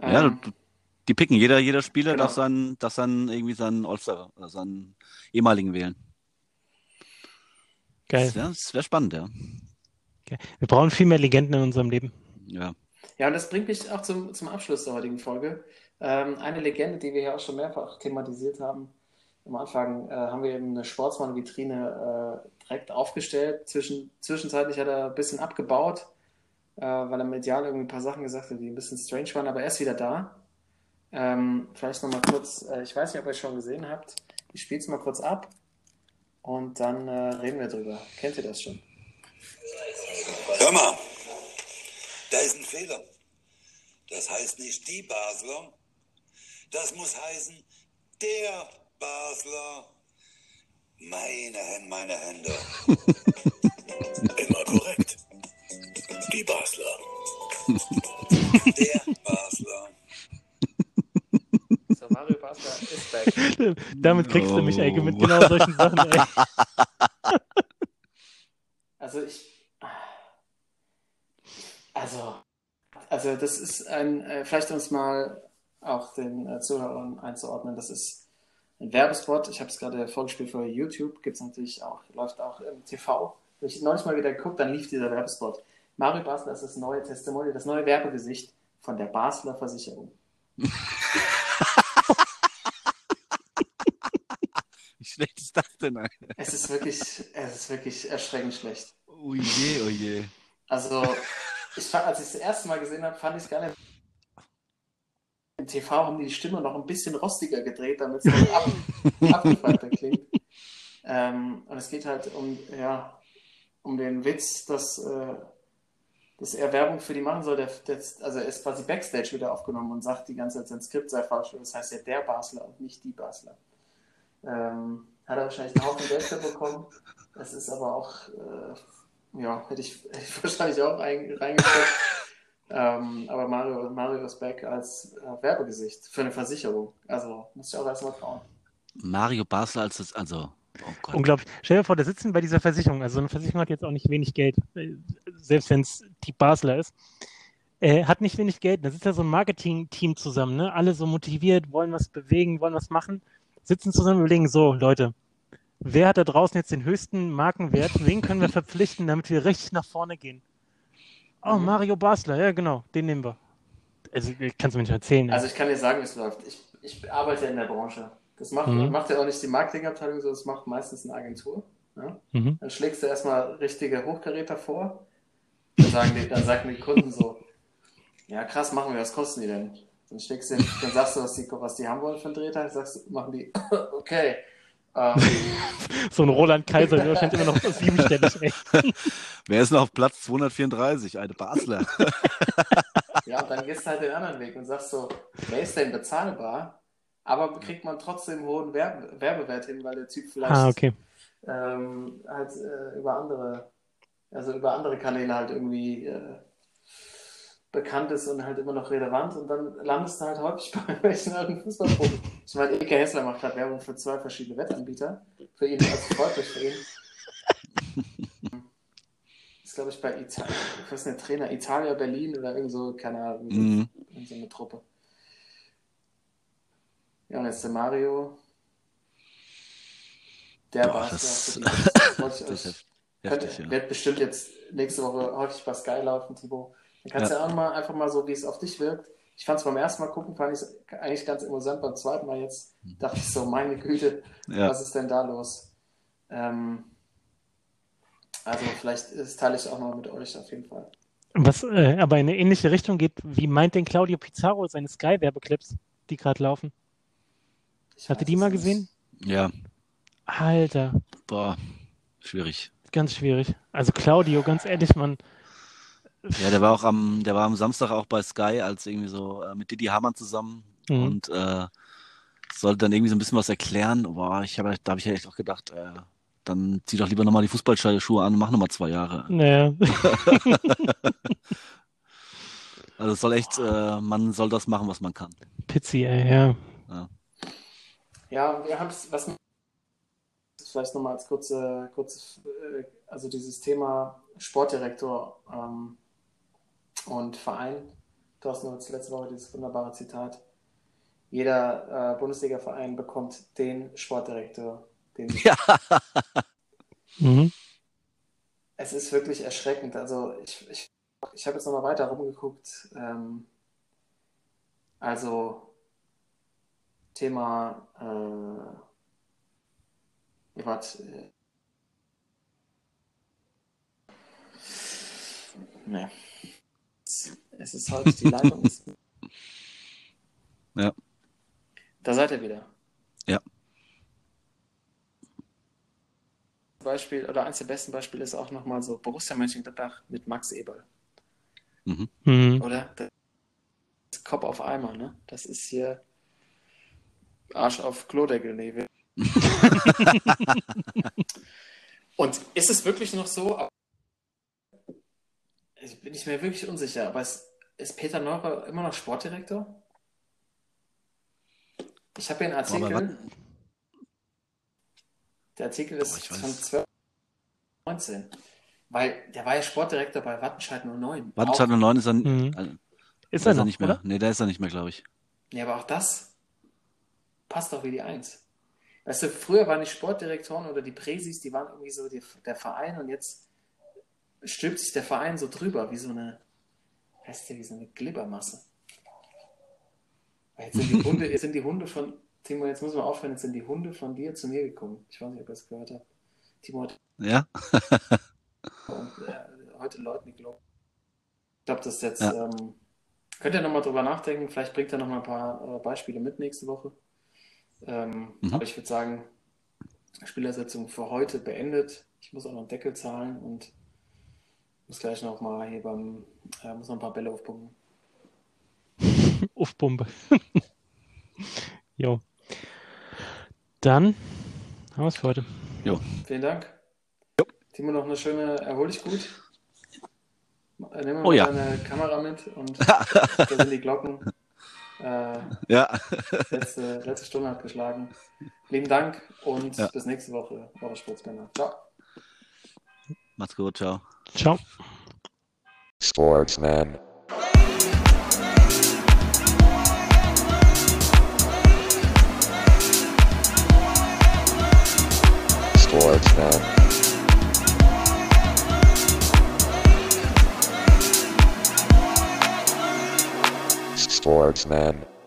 Ja, ähm, du- die picken. Jeder, jeder Spieler Genau. darf, seinen, darf seinen, irgendwie seinen All-Star, oder seinen ehemaligen wählen. geil. Ja, das wäre spannend, ja. geil. Wir brauchen viel mehr Legenden in unserem Leben. Ja. Ja, und das bringt mich auch zum, zum Abschluss der heutigen Folge. Ähm, eine Legende, die wir ja auch schon mehrfach thematisiert haben. Am Anfang äh, haben wir eben eine Sportsmann-Vitrine äh, direkt aufgestellt. Zwischen, zwischenzeitlich hat er ein bisschen abgebaut, äh, weil er medial irgendwie ein paar Sachen gesagt hat, die ein bisschen strange waren, aber er ist wieder da. Ähm, vielleicht nochmal kurz, äh, ich weiß nicht, ob ihr es schon gesehen habt. Ich spiele es mal kurz ab und dann äh, reden wir drüber. Kennt ihr das schon? Hör mal, da ist ein Fehler. Das heißt nicht die Basler, das muss heißen der Basler. Meine Hände, meine Hände. Immer korrekt. Die Basler. Der Basler. So, Mario Basler ist back. Damit kriegst du mich, Eike, mit Oh. genau solchen Sachen. Ey. Also ich. Also, also das ist ein, äh, vielleicht um es mal auch den äh, Zuhörern einzuordnen, das ist ein Werbespot. Ich habe es gerade vorgespielt für YouTube, gibt es natürlich auch, läuft auch im TV. Hab ich neulich mal wieder geguckt, dann lief dieser Werbespot. Mario Basler ist das neue Testimonial, das neue Werbegesicht von der Basler Versicherung. Wie schlecht ist das denn? Alter? Es ist wirklich, es ist wirklich erschreckend schlecht. Oh je, oh je. Also, ich fand, als ich es das erste Mal gesehen habe, fand ich es gar nicht. Im TV haben die die Stimme noch ein bisschen rostiger gedreht, damit es ab, abgefuckter klingt. Ähm, und es geht halt um, ja, um den Witz, dass, äh, dass er Werbung für die machen soll. Der, der, also er ist quasi Backstage wieder aufgenommen und sagt die ganze Zeit, sein Skript sei falsch. Das heißt ja der Basler und nicht die Basler. Ähm, hat er wahrscheinlich einen Haufen Geld bekommen. Das ist aber auch, äh, ja, hätte ich, hätte ich wahrscheinlich auch ein, reingesteckt. ähm, aber Mario, Mario ist back als äh, Werbegesicht für eine Versicherung. Also muss ich auch erstmal trauen. Mario Basler als das, also, oh Gott. Unglaublich. Stell dir vor, der sitzen bei dieser Versicherung. Also so eine Versicherung hat jetzt auch nicht wenig Geld, selbst wenn es die Basler ist. Äh, hat nicht wenig Geld. Da sitzt ja so ein Marketing-Team zusammen, ne? Alle so motiviert, wollen was bewegen, wollen was machen, sitzen zusammen und überlegen, so, Leute, wer hat da draußen jetzt den höchsten Markenwert? Wen können wir verpflichten, damit wir richtig nach vorne gehen? Oh, Mhm. Mario Basler, ja genau, den nehmen wir. Also kannst du mir nicht erzählen. Also ich kann dir sagen, wie es läuft. Ich, ich arbeite in der Branche. Das macht, Mhm. macht ja auch nicht die Marketingabteilung so, das macht meistens eine Agentur. Ja? mhm. Dann schlägst du erstmal richtige Hochkaräter vor. Dann, sagen die, dann sagen die Kunden so, ja krass, machen wir, was kosten die denn? Dann, schlägst du, dann sagst du, was die, was die haben wollen für einen Drehtag, dann sagst du, machen die, okay. Ähm, So ein Roland Kaiser, der wahrscheinlich immer noch siebenstellig, ey. Wer ist noch auf Platz 234? Eine Basler. ja, und dann gehst du halt den anderen Weg und sagst so, wer ist denn bezahlbar? Aber kriegt man trotzdem einen hohen Werbe Werbewert hin, weil der Typ vielleicht Ah, okay. ähm, halt äh, über andere, also über andere Kanäle halt irgendwie äh, bekannt ist und halt immer noch relevant und dann landest du halt häufig bei welchen alten Fußballprofi. Ich meine, Eke Hessler macht gerade Werbung für zwei verschiedene Wettanbieter. Für ihn, also freut mich für ihn. ist, glaube ich, bei Italien, ich weiß nicht, Trainer Italia Berlin oder irgend so, keine Ahnung, Mhm. so eine Truppe. Ja, und jetzt der Mario. Der Boah, war das- das, das Das hef- heftig, könnte, ja. Wird bestimmt jetzt nächste Woche häufig bei Sky laufen, Thibaut. Dann kannst du ja auch mal einfach mal so, wie es auf dich wirkt. Ich fand es beim ersten Mal gucken, fand ich es eigentlich ganz imposant. Beim zweiten Mal jetzt dachte ich so, meine Güte, Ja. was ist denn da los? Ähm, also vielleicht das teile ich auch noch mit euch auf jeden Fall. Was äh, aber in eine ähnliche Richtung geht, wie meint denn Claudio Pizarro seine Sky-Werbeclips, die gerade laufen? Ich weiß die mal nicht. gesehen? ja, Alter, boah, schwierig. ganz schwierig. Also Claudio, ganz ehrlich, man, Ja, der war auch am, der war am Samstag auch bei Sky als irgendwie so äh, mit Didi Hamann zusammen Mhm. und äh, sollte dann irgendwie so ein bisschen was erklären. Boah, ich habe, da habe ich ja echt auch gedacht, äh, dann zieh doch lieber nochmal die Fußballschuhe an und mach nochmal zwei Jahre. naja, Also es soll echt, äh, man soll das machen, was man kann. Pizzi, ey, ja. Ja, wir haben es, was vielleicht nochmal als kurze, kurze, äh, also dieses Thema Sportdirektor ähm, und Verein. Thorsten hat letzte Woche dieses wunderbare Zitat. Jeder äh, Bundesliga-Verein bekommt den Sportdirektor, den sie Ja. Mhm. Es ist wirklich erschreckend. Also ich, ich, ich habe jetzt nochmal weiter rumgeguckt. Ähm, also Thema äh, was, äh, ne. Es ist heute die Leitung. ist- Ja. Da seid ihr wieder. Ja. Beispiel oder eins der besten Beispiele ist auch nochmal so Borussia Mönchengladbach mit Max Eberl, Mhm. Mhm. oder? Das ist Kopf auf Eimer, ne? Das ist hier Arsch auf Klodeckel, nee. wir- Und ist es wirklich noch so? Ich bin ich mir wirklich unsicher, aber ist, ist Peter Neurer immer noch Sportdirektor? Ich habe hier einen Artikel. Der Artikel ist Boah, von 2019. Weil der war ja Sportdirektor bei Wattenscheid 09. Wattenscheid Auch- 09 ist dann, Mhm. also, Ist er noch, nicht mehr. oder? Nee, da ist er nicht mehr, glaube ich. Ja, aber auch das passt doch wie die Eins. Weißt du, früher waren die Sportdirektoren oder die Präsis, die waren irgendwie so die, der Verein und jetzt stülpt sich der Verein so drüber, wie so eine, heißt der, wie so eine Glibbermasse. Jetzt sind die Hunde, jetzt sind die Hunde von, Timo, jetzt müssen wir aufhören, jetzt sind die Hunde von dir zu mir gekommen. Ich weiß nicht, ob ihr das gehört habt. Timo hat Ja? und, äh, heute Leuten geglaubt. Ich glaube, das ist jetzt, Ja. ähm, könnt ihr nochmal drüber nachdenken, vielleicht bringt er nochmal ein paar äh, Beispiele mit nächste Woche. Ähm, Mhm. Aber ich würde sagen, Spielersetzung für heute beendet. Ich muss auch noch einen Deckel zahlen und muss gleich noch mal hier beim, äh, muss noch ein paar Bälle aufpumpen. Uff-Bombe. jo. Dann haben wir es für heute. Vielen Dank. Timo, noch eine schöne, erhol dich gut. Äh, Nimm mal Oh ja. deine Kamera mit und da sind die Glocken. Äh, Ja. letzte, letzte Stunde hat geschlagen. Lieben Dank und Ja. bis nächste Woche, eure Sportsmänner. Ciao. Macht's gut, ciao. Ciao. Sportsman. Sportsman. Sportsman.